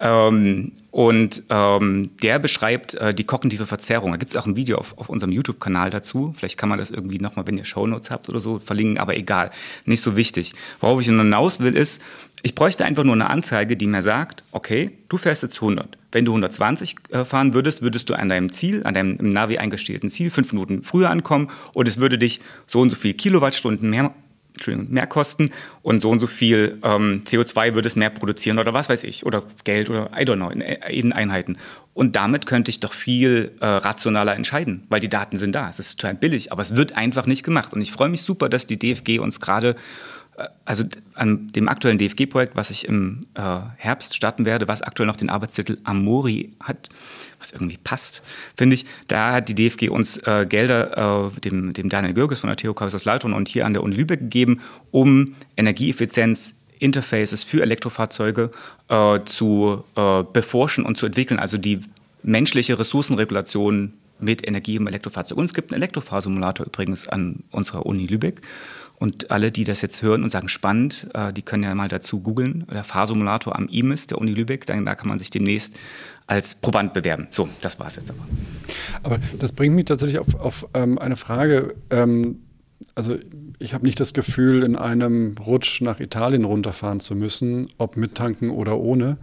Ähm, und ähm, der beschreibt äh, die kognitive Verzerrung. Da gibt es auch ein Video auf, auf unserem YouTube-Kanal dazu. Vielleicht kann man das irgendwie nochmal, wenn ihr Shownotes habt oder so, verlinken, aber egal. Nicht so wichtig. Worauf ich hinaus will, ist, ich bräuchte einfach nur eine Anzeige, die mir sagt, okay, du fährst jetzt 100. Wenn du 120 äh, fahren würdest, würdest du an deinem Ziel, an deinem im Navi eingestellten Ziel fünf Minuten früher ankommen und es würde dich so und so viel Kilowattstunden mehr, mehr kosten und so und so viel ähm, CO2 würde es mehr produzieren oder was weiß ich oder Geld oder I don't know in, in Einheiten. Und damit könnte ich doch viel äh, rationaler entscheiden, weil die Daten sind da. Es ist total billig, aber es wird einfach nicht gemacht. Und ich freue mich super, dass die DFG uns gerade also an dem aktuellen DFG-Projekt, was ich im äh, Herbst starten werde, was aktuell noch den Arbeitstitel Amori hat, was irgendwie passt, finde ich, da hat die DFG uns äh, Gelder, äh, dem, dem Daniel Görges von der TU Kaiserslautern und hier an der Uni Lübeck gegeben, um Energieeffizienz Interfaces für Elektrofahrzeuge äh, zu äh, beforschen und zu entwickeln, also die menschliche Ressourcenregulation mit Energie im Elektrofahrzeug. Und es gibt einen Elektrofahrsimulator übrigens an unserer Uni Lübeck. Und alle, die das jetzt hören und sagen, spannend, äh, die können ja mal dazu googeln. Der Fahrsimulator am IMIS der Uni Lübeck, dann, da kann man sich demnächst als Proband bewerben. So, das war es jetzt aber. Aber das bringt mich tatsächlich auf, auf ähm, eine Frage. Ähm, also ich habe nicht das Gefühl, in einem Rutsch nach Italien runterfahren zu müssen, ob mit tanken oder ohne.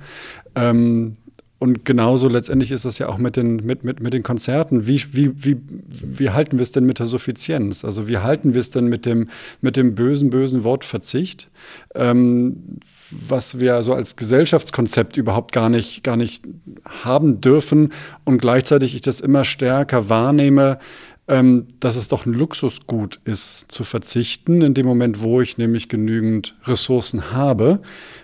Ähm, und genauso letztendlich ist es ja auch mit den, mit, mit, mit den Konzerten. Wie, wie, wie, wie halten wir es denn mit der Suffizienz? Also wie halten wir es denn mit dem, mit dem bösen, bösen Wort Verzicht? Ähm, was wir so als Gesellschaftskonzept überhaupt gar nicht, gar nicht haben dürfen und gleichzeitig ich das immer stärker wahrnehme, ähm, dass es doch ein Luxusgut ist, zu verzichten. In dem Moment, wo ich nämlich genügend Ressourcen habe,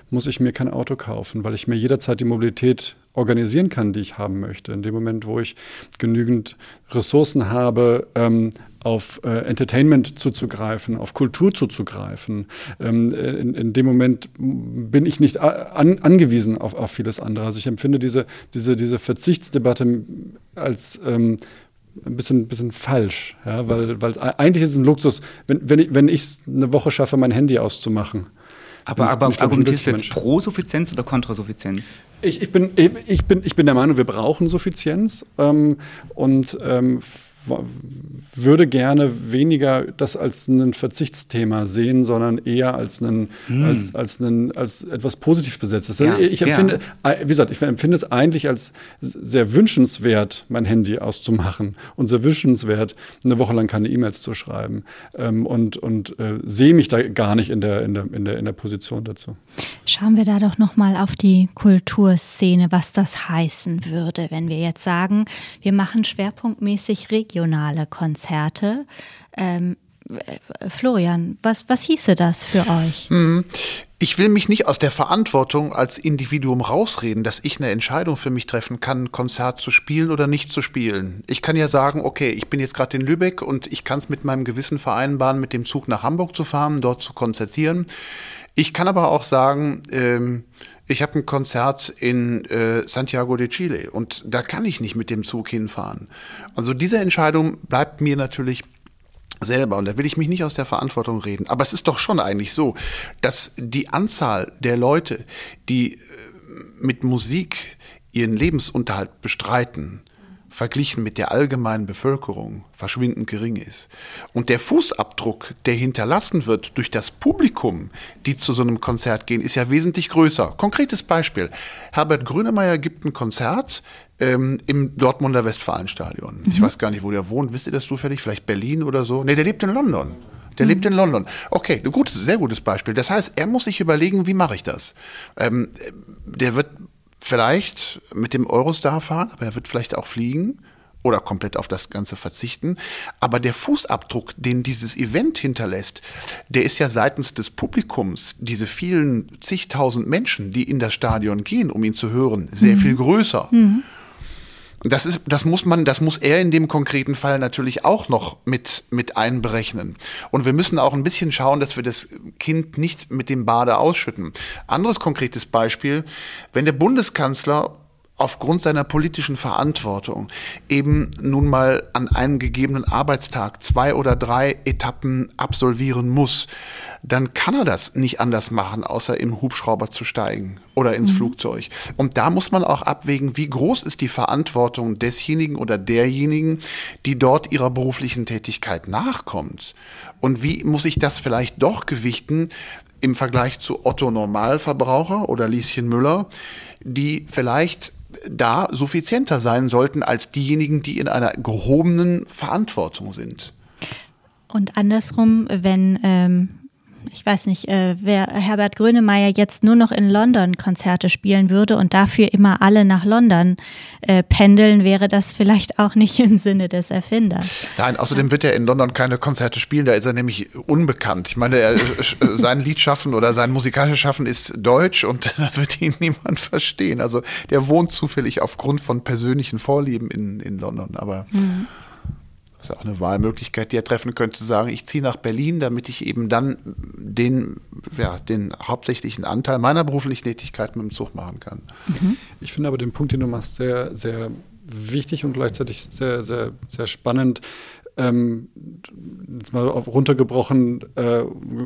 muss ich mir kein Auto kaufen, weil ich mir jederzeit die Mobilität organisieren kann, die ich haben möchte. In dem Moment, wo ich genügend Ressourcen habe, ähm, auf äh, Entertainment zuzugreifen, auf Kultur zuzugreifen. Ähm, in, in, dem Moment bin ich nicht an, angewiesen auf, auf, vieles andere. Also ich empfinde diese, diese, diese Verzichtsdebatte als ähm, ein bisschen, bisschen falsch, ja, weil, weil eigentlich ist es ein Luxus, wenn, wenn ich es eine Woche schaffe, mein Handy auszumachen. Aber, aber argumentierst du jetzt pro Suffizienz oder kontra Suffizienz? Ich, ich, bin, ich, bin, ich bin der Meinung, wir brauchen Suffizienz ähm, und ähm, würde gerne weniger das als ein Verzichtsthema sehen, sondern eher als, einen, hm. als, als, einen, als etwas positiv besetztes. Ja, ich empfinde, ja. Wie gesagt, ich empfinde es eigentlich als sehr wünschenswert, mein Handy auszumachen und sehr wünschenswert, eine Woche lang keine E-Mails zu schreiben ähm, und, und äh, sehe mich da gar nicht in der, in, der, in, der, in der Position dazu. Schauen wir da doch nochmal auf die Kulturszene, was das heißen würde, wenn wir jetzt sagen, wir machen schwerpunktmäßig regionale Konzerte. Ähm, äh, Florian, was, was hieße das für euch? Hm. Ich will mich nicht aus der Verantwortung als Individuum rausreden, dass ich eine Entscheidung für mich treffen kann, ein Konzert zu spielen oder nicht zu spielen. Ich kann ja sagen, okay, ich bin jetzt gerade in Lübeck und ich kann es mit meinem Gewissen vereinbaren, mit dem Zug nach Hamburg zu fahren, dort zu konzertieren. Ich kann aber auch sagen, ähm, ich habe ein Konzert in äh, Santiago de Chile und da kann ich nicht mit dem Zug hinfahren. Also diese Entscheidung bleibt mir natürlich selber und da will ich mich nicht aus der Verantwortung reden. Aber es ist doch schon eigentlich so, dass die Anzahl der Leute, die äh, mit Musik ihren Lebensunterhalt bestreiten, verglichen mit der allgemeinen Bevölkerung verschwindend gering ist. Und der Fußabdruck, der hinterlassen wird durch das Publikum, die zu so einem Konzert gehen, ist ja wesentlich größer. Konkretes Beispiel. Herbert Grönemeyer gibt ein Konzert ähm, im Dortmunder Westfalenstadion. Mhm. Ich weiß gar nicht, wo der wohnt. Wisst ihr das zufällig? Vielleicht Berlin oder so? Nee, der lebt in London. Der mhm. lebt in London. Okay, ein gutes, sehr gutes Beispiel. Das heißt, er muss sich überlegen, wie mache ich das? Ähm, der wird vielleicht mit dem Eurostar fahren, aber er wird vielleicht auch fliegen oder komplett auf das Ganze verzichten. Aber der Fußabdruck, den dieses Event hinterlässt, der ist ja seitens des Publikums, diese vielen zigtausend Menschen, die in das Stadion gehen, um ihn zu hören, sehr mhm. viel größer. Mhm. Das ist, das muss man, das muss er in dem konkreten Fall natürlich auch noch mit, mit einberechnen. Und wir müssen auch ein bisschen schauen, dass wir das Kind nicht mit dem Bade ausschütten. Anderes konkretes Beispiel, wenn der Bundeskanzler aufgrund seiner politischen Verantwortung eben nun mal an einem gegebenen Arbeitstag zwei oder drei Etappen absolvieren muss, dann kann er das nicht anders machen, außer im Hubschrauber zu steigen oder ins mhm. Flugzeug. Und da muss man auch abwägen, wie groß ist die Verantwortung desjenigen oder derjenigen, die dort ihrer beruflichen Tätigkeit nachkommt. Und wie muss ich das vielleicht doch gewichten im Vergleich zu Otto Normalverbraucher oder Lieschen Müller, die vielleicht da suffizienter sein sollten als diejenigen, die in einer gehobenen Verantwortung sind. Und andersrum, wenn ähm, ich weiß nicht, äh, wer Herbert Grönemeyer jetzt nur noch in London Konzerte spielen würde und dafür immer alle nach London äh, pendeln, wäre das vielleicht auch nicht im Sinne des Erfinders. Nein, außerdem wird er in London keine Konzerte spielen, da ist er nämlich unbekannt. Ich meine, er, äh, sein Lied schaffen oder sein musikalisches Schaffen ist deutsch und da wird ihn niemand verstehen. Also der wohnt zufällig aufgrund von persönlichen Vorlieben in, in London, aber mhm. Das ist ja auch eine Wahlmöglichkeit, die er treffen könnte, zu sagen, ich ziehe nach Berlin, damit ich eben dann den, ja, den hauptsächlichen Anteil meiner beruflichen Tätigkeit mit dem Zug machen kann. Mhm. Ich finde aber den Punkt, den du machst, sehr, sehr wichtig und gleichzeitig sehr, sehr, sehr spannend. ähm, mal runtergebrochen, äh,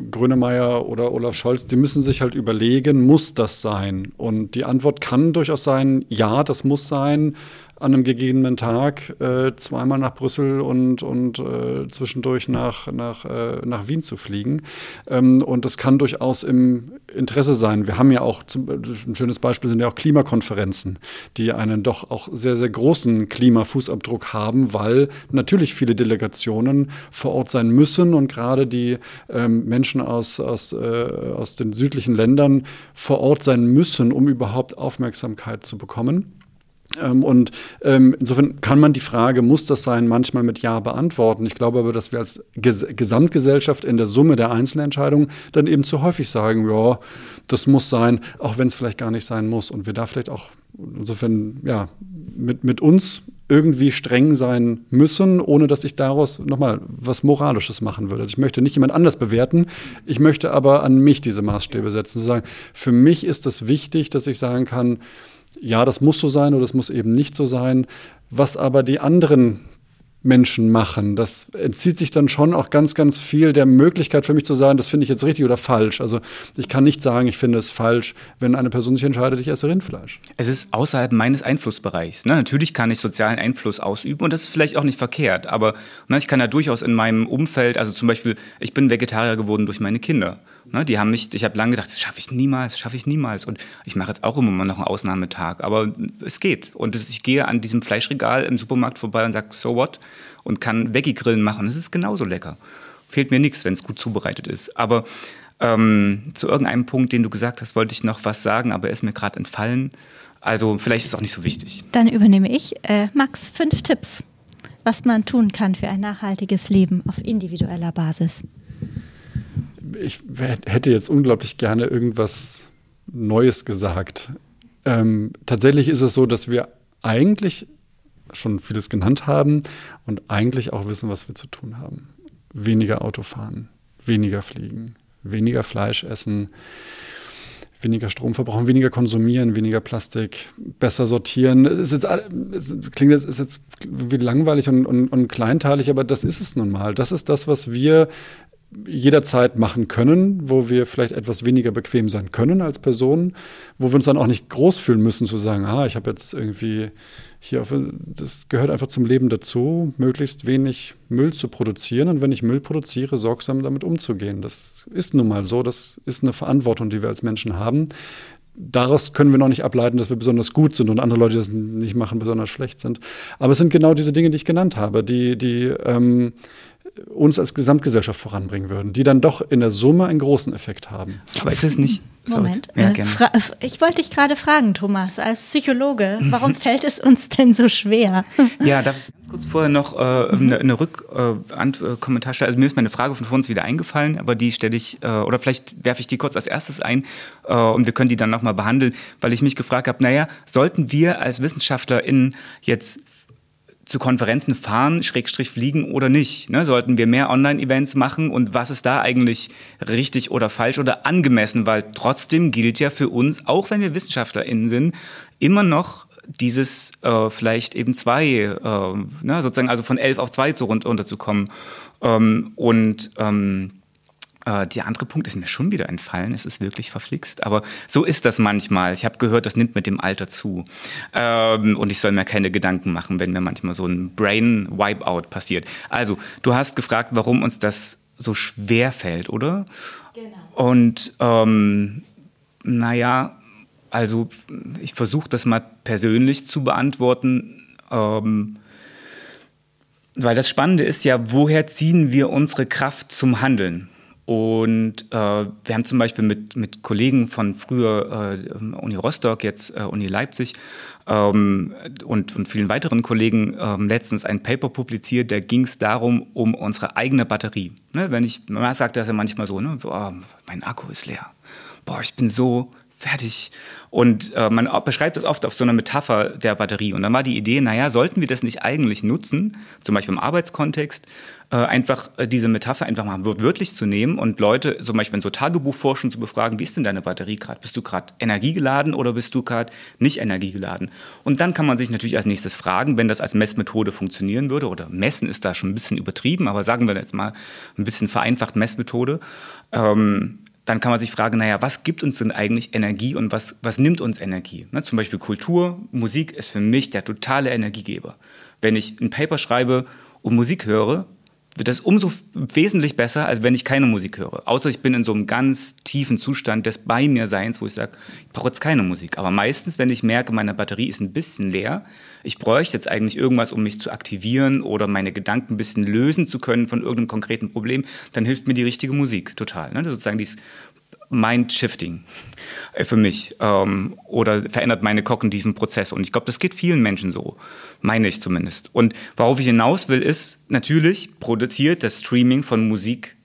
Grönemeyer oder Olaf Scholz, die müssen sich halt überlegen, muss das sein? Und die Antwort kann durchaus sein, ja, das muss sein an einem gegebenen Tag äh, zweimal nach Brüssel und, und äh, zwischendurch nach, nach, äh, nach Wien zu fliegen. Ähm, und das kann durchaus im Interesse sein. Wir haben ja auch, zum, ein schönes Beispiel sind ja auch Klimakonferenzen, die einen doch auch sehr, sehr großen Klimafußabdruck haben, weil natürlich viele Delegationen vor Ort sein müssen und gerade die ähm, Menschen aus, aus, äh, aus den südlichen Ländern vor Ort sein müssen, um überhaupt Aufmerksamkeit zu bekommen. Ähm, und ähm, insofern kann man die Frage, muss das sein, manchmal mit Ja beantworten. Ich glaube aber, dass wir als Ges Gesamtgesellschaft in der Summe der Einzelentscheidungen dann eben zu häufig sagen, ja, das muss sein, auch wenn es vielleicht gar nicht sein muss. Und wir da vielleicht auch insofern ja, mit, mit uns irgendwie streng sein müssen, ohne dass ich daraus nochmal was Moralisches machen würde. Also ich möchte nicht jemand anders bewerten, ich möchte aber an mich diese Maßstäbe setzen. Zu sagen, für mich ist es wichtig, dass ich sagen kann, ja, das muss so sein oder das muss eben nicht so sein. Was aber die anderen Menschen machen. Das entzieht sich dann schon auch ganz, ganz viel der Möglichkeit für mich zu sagen, das finde ich jetzt richtig oder falsch. Also ich kann nicht sagen, ich finde es falsch, wenn eine Person sich entscheidet, ich esse Rindfleisch. Es ist außerhalb meines Einflussbereichs. Ne? Natürlich kann ich sozialen Einfluss ausüben und das ist vielleicht auch nicht verkehrt, aber ne, ich kann ja durchaus in meinem Umfeld, also zum Beispiel, ich bin Vegetarier geworden durch meine Kinder. Ne, die haben mich, ich habe lange gedacht, das schaffe ich niemals, schaffe ich niemals. Und ich mache jetzt auch immer noch einen Ausnahmetag, aber es geht. Und ich gehe an diesem Fleischregal im Supermarkt vorbei und sage, so what? Und kann Veggie-Grillen machen. Es ist genauso lecker. Fehlt mir nichts, wenn es gut zubereitet ist. Aber ähm, zu irgendeinem Punkt, den du gesagt hast, wollte ich noch was sagen, aber er ist mir gerade entfallen. Also vielleicht ist es auch nicht so wichtig. Dann übernehme ich. Äh, Max, fünf Tipps, was man tun kann für ein nachhaltiges Leben auf individueller Basis ich hätte jetzt unglaublich gerne irgendwas Neues gesagt. Ähm, tatsächlich ist es so, dass wir eigentlich schon vieles genannt haben und eigentlich auch wissen, was wir zu tun haben. Weniger Auto fahren, weniger fliegen, weniger Fleisch essen, weniger Strom verbrauchen, weniger konsumieren, weniger Plastik, besser sortieren. Es, ist jetzt, es klingt jetzt, ist jetzt wie langweilig und, und, und kleinteilig, aber das ist es nun mal. Das ist das, was wir jederzeit machen können, wo wir vielleicht etwas weniger bequem sein können als Personen, wo wir uns dann auch nicht groß fühlen müssen zu sagen, ah, ich habe jetzt irgendwie hier auf, das gehört einfach zum Leben dazu, möglichst wenig Müll zu produzieren und wenn ich Müll produziere, sorgsam damit umzugehen. Das ist nun mal so, das ist eine Verantwortung, die wir als Menschen haben. Daraus können wir noch nicht ableiten, dass wir besonders gut sind und andere Leute, die das nicht machen, besonders schlecht sind. Aber es sind genau diese Dinge, die ich genannt habe, die, die ähm, uns als Gesamtgesellschaft voranbringen würden, die dann doch in der Summe einen großen Effekt haben. Aber ist es nicht. Moment. Ja, äh, ich wollte dich gerade fragen, Thomas, als Psychologe, warum fällt es uns denn so schwer? Ja, darf ich ganz kurz vorher noch äh, eine, eine Rückkommentar äh, stellen? Also mir ist meine Frage von vorhin wieder eingefallen, aber die stelle ich, äh, oder vielleicht werfe ich die kurz als erstes ein äh, und wir können die dann nochmal behandeln, weil ich mich gefragt habe, naja, sollten wir als WissenschaftlerInnen jetzt zu Konferenzen fahren, Schrägstrich fliegen oder nicht? Ne? Sollten wir mehr Online-Events machen und was ist da eigentlich richtig oder falsch oder angemessen? Weil trotzdem gilt ja für uns, auch wenn wir WissenschaftlerInnen sind, immer noch dieses äh, vielleicht eben zwei, äh, ne? sozusagen also von elf auf zwei zu runterzukommen. Ähm, und ähm, äh, der andere Punkt ist mir schon wieder entfallen. Es ist wirklich verflixt. Aber so ist das manchmal. Ich habe gehört, das nimmt mit dem Alter zu. Ähm, und ich soll mir keine Gedanken machen, wenn mir manchmal so ein Brain-Wipeout passiert. Also, du hast gefragt, warum uns das so schwer fällt, oder? Genau. Und ähm, naja, also ich versuche das mal persönlich zu beantworten. Ähm, weil das Spannende ist ja, woher ziehen wir unsere Kraft zum Handeln? Und äh, wir haben zum Beispiel mit, mit Kollegen von früher äh, Uni Rostock, jetzt äh, Uni Leipzig ähm, und, und vielen weiteren Kollegen ähm, letztens ein Paper publiziert, da ging es darum, um unsere eigene Batterie. Ne, wenn ich, man sagt das ja manchmal so, ne, boah, mein Akku ist leer. Boah, ich bin so fertig. Und äh, man beschreibt das oft auf so einer Metapher der Batterie. Und dann war die Idee, naja, sollten wir das nicht eigentlich nutzen, zum Beispiel im Arbeitskontext, äh, einfach äh, diese Metapher einfach mal wörtlich zu nehmen und Leute zum Beispiel in so Tagebuchforschung zu befragen, wie ist denn deine Batterie gerade? Bist du gerade energiegeladen oder bist du gerade nicht energiegeladen? Und dann kann man sich natürlich als nächstes fragen, wenn das als Messmethode funktionieren würde, oder messen ist da schon ein bisschen übertrieben, aber sagen wir jetzt mal ein bisschen vereinfacht Messmethode, ähm, dann kann man sich fragen, naja, was gibt uns denn eigentlich Energie und was, was nimmt uns Energie? Ne, zum Beispiel Kultur, Musik ist für mich der totale Energiegeber. Wenn ich ein Paper schreibe und Musik höre, wird das umso wesentlich besser, als wenn ich keine Musik höre. Außer ich bin in so einem ganz tiefen Zustand des Bei mir Seins, wo ich sage, ich brauche jetzt keine Musik. Aber meistens, wenn ich merke, meine Batterie ist ein bisschen leer, ich bräuchte jetzt eigentlich irgendwas, um mich zu aktivieren oder meine Gedanken ein bisschen lösen zu können von irgendeinem konkreten Problem, dann hilft mir die richtige Musik total. Ne? Sozusagen dieses Mind-Shifting äh, für mich ähm, oder verändert meine kognitiven Prozesse. Und ich glaube, das geht vielen Menschen so, meine ich zumindest. Und worauf ich hinaus will, ist, natürlich produziert das Streaming von Musik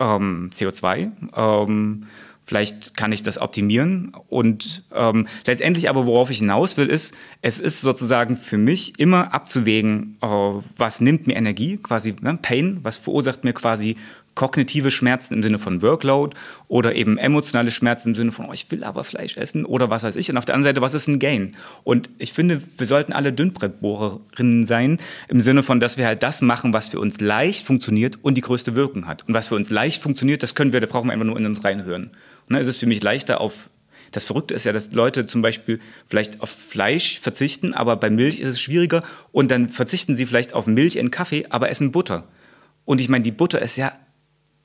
ähm, CO2. Ähm, vielleicht kann ich das optimieren. Und ähm, letztendlich aber, worauf ich hinaus will, ist, es ist sozusagen für mich immer abzuwägen, äh, was nimmt mir Energie, quasi ne, Pain, was verursacht mir quasi kognitive Schmerzen im Sinne von Workload oder eben emotionale Schmerzen im Sinne von, oh, ich will aber Fleisch essen oder was weiß ich. Und auf der anderen Seite, was ist ein Gain? Und ich finde, wir sollten alle Dünnbrettbohrerinnen sein, im Sinne von, dass wir halt das machen, was für uns leicht funktioniert und die größte Wirkung hat. Und was für uns leicht funktioniert, das können wir, da brauchen wir einfach nur in uns reinhören. Ne, es ist für mich leichter auf das Verrückte ist ja, dass Leute zum Beispiel vielleicht auf Fleisch verzichten, aber bei Milch ist es schwieriger und dann verzichten sie vielleicht auf Milch in Kaffee, aber essen Butter. Und ich meine, die Butter ist ja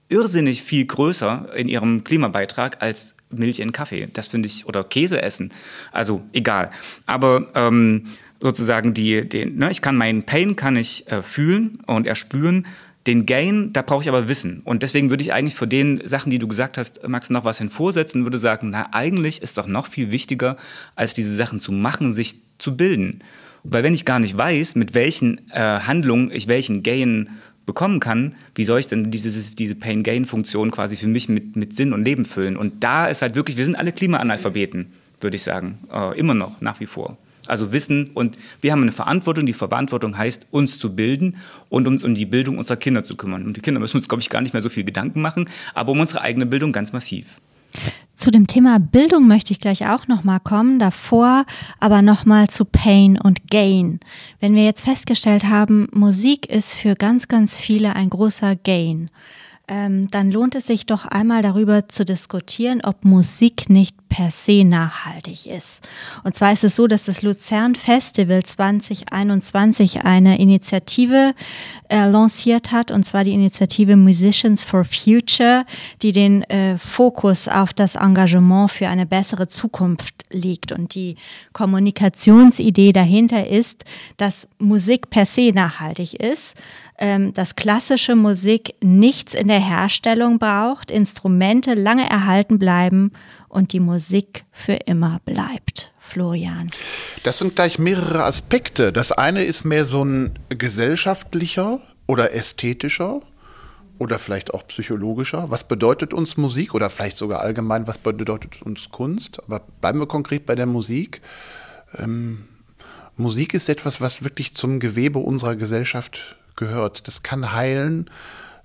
irrsinnig viel größer in ihrem Klimabeitrag als Milch in Kaffee. Das finde ich, oder Käse essen. Also egal. Aber ähm, sozusagen die, den, ne, ich kann meinen Pain kann ich äh, fühlen und erspüren. Den Gain, da brauche ich aber Wissen. Und deswegen würde ich eigentlich für den Sachen, die du gesagt hast, Max, noch was hinvorsetzen, würde sagen, na, eigentlich ist doch noch viel wichtiger, als diese Sachen zu machen, sich zu bilden. Weil wenn ich gar nicht weiß, mit welchen äh, Handlungen ich welchen Gain bekommen kann, wie soll ich denn diese, diese Pain-Gain-Funktion quasi für mich mit, mit Sinn und Leben füllen? Und da ist halt wirklich, wir sind alle Klimaanalphabeten, würde ich sagen, äh, immer noch, nach wie vor. Also Wissen und wir haben eine Verantwortung. Die Verantwortung heißt, uns zu bilden und uns um die Bildung unserer Kinder zu kümmern. Und die Kinder müssen uns, glaube ich, gar nicht mehr so viel Gedanken machen, aber um unsere eigene Bildung ganz massiv. Zu dem Thema Bildung möchte ich gleich auch nochmal kommen, davor aber nochmal zu Pain und Gain. Wenn wir jetzt festgestellt haben, Musik ist für ganz, ganz viele ein großer Gain ähm, dann lohnt es sich doch einmal darüber zu diskutieren, ob Musik nicht per se nachhaltig ist. Und zwar ist es so, dass das Luzern Festival 2021 eine Initiative äh, lanciert hat, und zwar die Initiative Musicians for Future, die den äh, Fokus auf das Engagement für eine bessere Zukunft legt. Und die Kommunikationsidee dahinter ist, dass Musik per se nachhaltig ist ähm, dass klassische Musik nichts in der Herstellung braucht, Instrumente lange erhalten bleiben und die Musik für immer bleibt. Florian. Das sind gleich mehrere Aspekte. Das eine ist mehr so ein gesellschaftlicher oder ästhetischer oder vielleicht auch psychologischer. Was bedeutet uns Musik oder vielleicht sogar allgemein, was bedeutet uns Kunst? Aber bleiben wir konkret bei der Musik. Ähm, Musik ist etwas, was wirklich zum Gewebe unserer Gesellschaft gehört. Das kann heilen,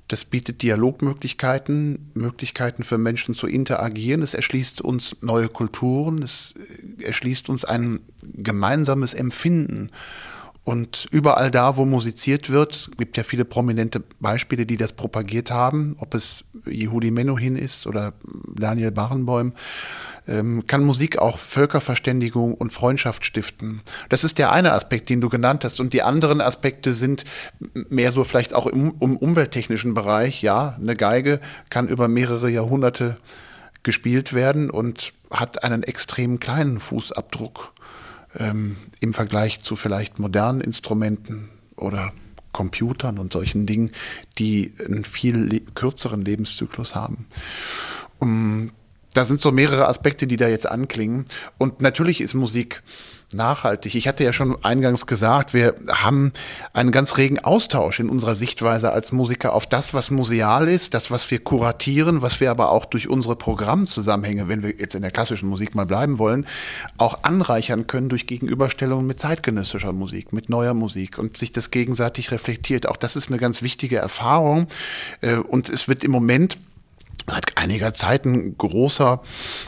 das bietet Dialogmöglichkeiten, Möglichkeiten für Menschen zu interagieren. Es erschließt uns neue Kulturen, es erschließt uns ein gemeinsames Empfinden. Und überall da, wo musiziert wird, gibt ja viele prominente Beispiele, die das propagiert haben, ob es Yehudi Menuhin ist oder Daniel Barenboim, ähm, kann Musik auch Völkerverständigung und Freundschaft stiften. Das ist der eine Aspekt, den du genannt hast. Und die anderen Aspekte sind mehr so vielleicht auch im, im umwelttechnischen Bereich. Ja, eine Geige kann über mehrere Jahrhunderte gespielt werden und hat einen extrem kleinen Fußabdruck ähm, im Vergleich zu vielleicht modernen Instrumenten oder Computern und solchen Dingen, die einen viel le kürzeren Lebenszyklus haben. Um, da sind so mehrere Aspekte, die da jetzt anklingen. Und natürlich ist Musik nachhaltig. Ich hatte ja schon eingangs gesagt, wir haben einen ganz regen Austausch in unserer Sichtweise als Musiker auf das, was museal ist, das, was wir kuratieren, was wir aber auch durch unsere Programmzusammenhänge, wenn wir jetzt in der klassischen Musik mal bleiben wollen, auch anreichern können durch Gegenüberstellungen mit zeitgenössischer Musik, mit neuer Musik und sich das gegenseitig reflektiert. Auch das ist eine ganz wichtige Erfahrung äh, und es wird im Moment seit einiger Zeit eine großer,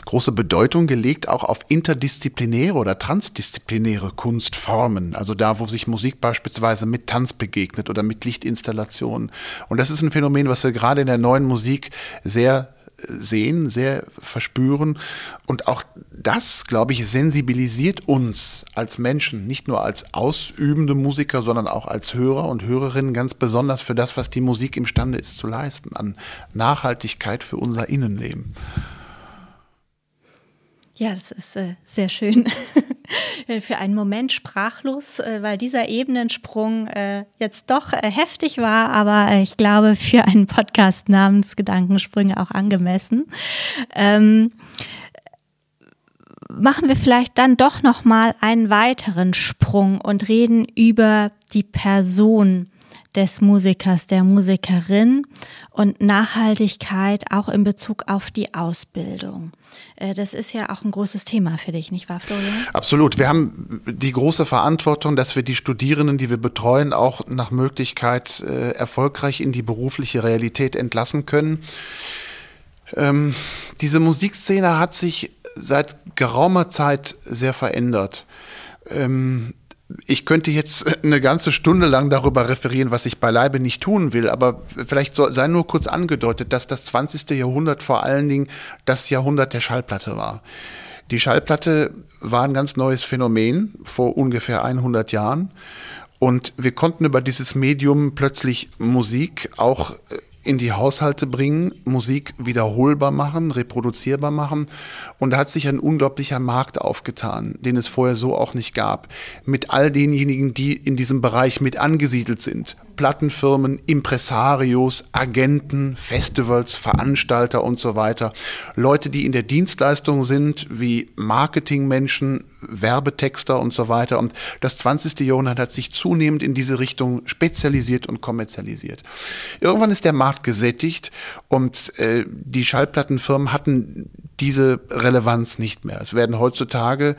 große Bedeutung gelegt, auch auf interdisziplinäre oder transdisziplinäre Kunstformen. Also da, wo sich Musik beispielsweise mit Tanz begegnet oder mit Lichtinstallationen. Und das ist ein Phänomen, was wir gerade in der neuen Musik sehr sehen, sehr verspüren. Und auch das, glaube ich, sensibilisiert uns als Menschen, nicht nur als ausübende Musiker, sondern auch als Hörer und Hörerinnen ganz besonders für das, was die Musik imstande ist zu leisten, an Nachhaltigkeit für unser Innenleben. Ja, das ist äh, sehr schön. Für einen Moment sprachlos, äh, weil dieser Ebenensprung äh, jetzt doch äh, heftig war, aber äh, ich glaube für einen Podcast namens Gedankensprünge auch angemessen. Ähm, machen wir vielleicht dann doch noch mal einen weiteren Sprung und reden über die Person des Musikers, der Musikerin und Nachhaltigkeit auch in Bezug auf die Ausbildung. Äh, das ist ja auch ein großes Thema für dich, nicht wahr, Florian? Absolut. Wir haben die große Verantwortung, dass wir die Studierenden, die wir betreuen, auch nach Möglichkeit äh, erfolgreich in die berufliche Realität entlassen können. Ähm, diese Musikszene hat sich seit geraumer Zeit sehr verändert. Ähm, ich könnte jetzt eine ganze Stunde lang darüber referieren, was ich beileibe nicht tun will, aber vielleicht soll, sei nur kurz angedeutet, dass das 20. Jahrhundert vor allen Dingen das Jahrhundert der Schallplatte war. Die Schallplatte war ein ganz neues Phänomen vor ungefähr 100 Jahren und wir konnten über dieses Medium plötzlich Musik auch äh, in die Haushalte bringen, Musik wiederholbar machen, reproduzierbar machen. Und da hat sich ein unglaublicher Markt aufgetan, den es vorher so auch nicht gab. Mit all denjenigen, die in diesem Bereich mit angesiedelt sind. Plattenfirmen, Impresarios, Agenten, Festivals, Veranstalter und so weiter. Leute, die in der Dienstleistung sind, wie Marketingmenschen, Werbetexter und so weiter. Und das 20. Jahrhundert hat sich zunehmend in diese Richtung spezialisiert und kommerzialisiert. Irgendwann ist der Markt gesättigt und äh, die Schallplattenfirmen hatten diese Relevanz nicht mehr. Es werden heutzutage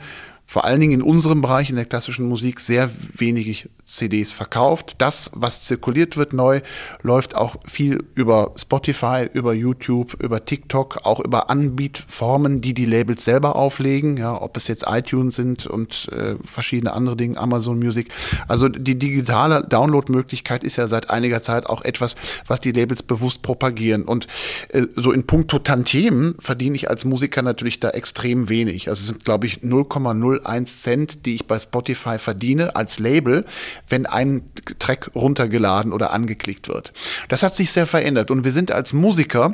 vor allen Dingen in unserem Bereich, in der klassischen Musik, sehr wenig CDs verkauft. Das, was zirkuliert wird neu, läuft auch viel über Spotify, über YouTube, über TikTok, auch über Anbietformen, die die Labels selber auflegen, ja, ob es jetzt iTunes sind und äh, verschiedene andere Dinge, Amazon Music. Also die digitale Downloadmöglichkeit ist ja seit einiger Zeit auch etwas, was die Labels bewusst propagieren. Und äh, so in puncto Tantiemen verdiene ich als Musiker natürlich da extrem wenig. Also es sind, glaube ich, 0,0 0,01 Cent, die ich bei Spotify verdiene als Label, wenn ein Track runtergeladen oder angeklickt wird. Das hat sich sehr verändert und wir sind als Musiker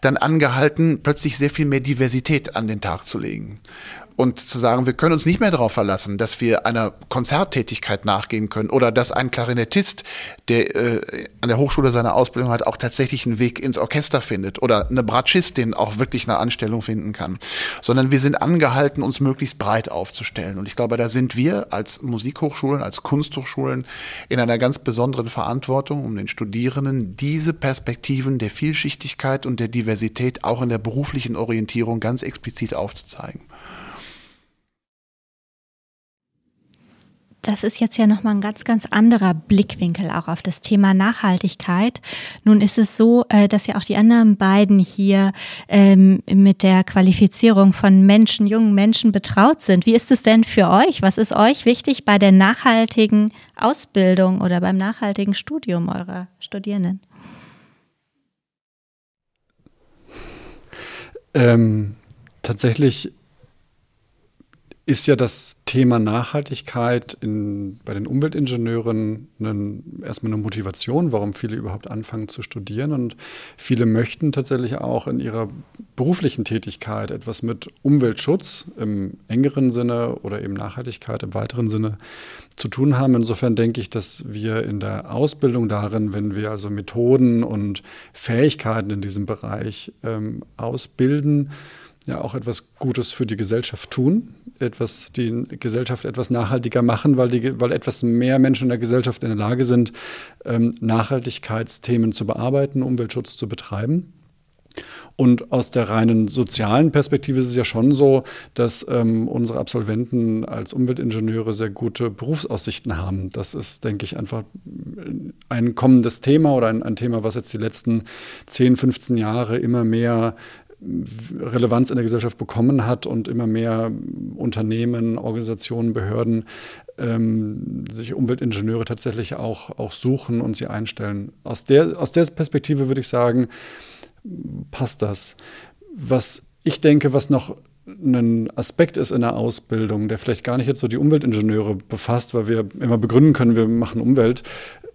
dann angehalten, plötzlich sehr viel mehr Diversität an den Tag zu legen und zu sagen, wir können uns nicht mehr darauf verlassen, dass wir einer Konzerttätigkeit nachgehen können oder dass ein Klarinettist, der äh, an der Hochschule seine Ausbildung hat, auch tatsächlich einen Weg ins Orchester findet oder eine Bratschistin auch wirklich eine Anstellung finden kann, sondern wir sind angehalten, uns möglichst breit aufzustellen. Und ich glaube, da sind wir als Musikhochschulen, als Kunsthochschulen in einer ganz besonderen Verantwortung, um den Studierenden diese Perspektiven der Vielschichtigkeit und der Diversität auch in der beruflichen Orientierung ganz explizit aufzuzeigen. Das ist jetzt ja nochmal ein ganz, ganz anderer Blickwinkel auch auf das Thema Nachhaltigkeit. Nun ist es so, äh, dass ja auch die anderen beiden hier ähm, mit der Qualifizierung von Menschen, jungen Menschen betraut sind. Wie ist es denn für euch? Was ist euch wichtig bei der nachhaltigen Ausbildung oder beim nachhaltigen Studium eurer Studierenden? Ähm, tatsächlich ist ja das Thema Nachhaltigkeit in, bei den Umweltingenieuren einen, erstmal eine Motivation, warum viele überhaupt anfangen zu studieren. Und viele möchten tatsächlich auch in ihrer beruflichen Tätigkeit etwas mit Umweltschutz im engeren Sinne oder eben Nachhaltigkeit im weiteren Sinne zu tun haben. Insofern denke ich, dass wir in der Ausbildung darin, wenn wir also Methoden und Fähigkeiten in diesem Bereich ähm, ausbilden, ja auch etwas Gutes für die Gesellschaft tun, etwas, die Gesellschaft etwas nachhaltiger machen, weil, die, weil etwas mehr Menschen in der Gesellschaft in der Lage sind, ähm, Nachhaltigkeitsthemen zu bearbeiten, Umweltschutz zu betreiben. Und aus der reinen sozialen Perspektive ist es ja schon so, dass ähm, unsere Absolventen als Umweltingenieure sehr gute Berufsaussichten haben. Das ist, denke ich, einfach ein kommendes Thema oder ein, ein Thema, was jetzt die letzten 10, 15 Jahre immer mehr Relevanz in der Gesellschaft bekommen hat und immer mehr Unternehmen, Organisationen, Behörden ähm, sich Umweltingenieure tatsächlich auch, auch suchen und sie einstellen. Aus der, aus der Perspektive würde ich sagen, passt das. Was ich denke, was noch ein Aspekt ist in der Ausbildung, der vielleicht gar nicht jetzt so die Umweltingenieure befasst, weil wir immer begründen können, wir machen Umwelt,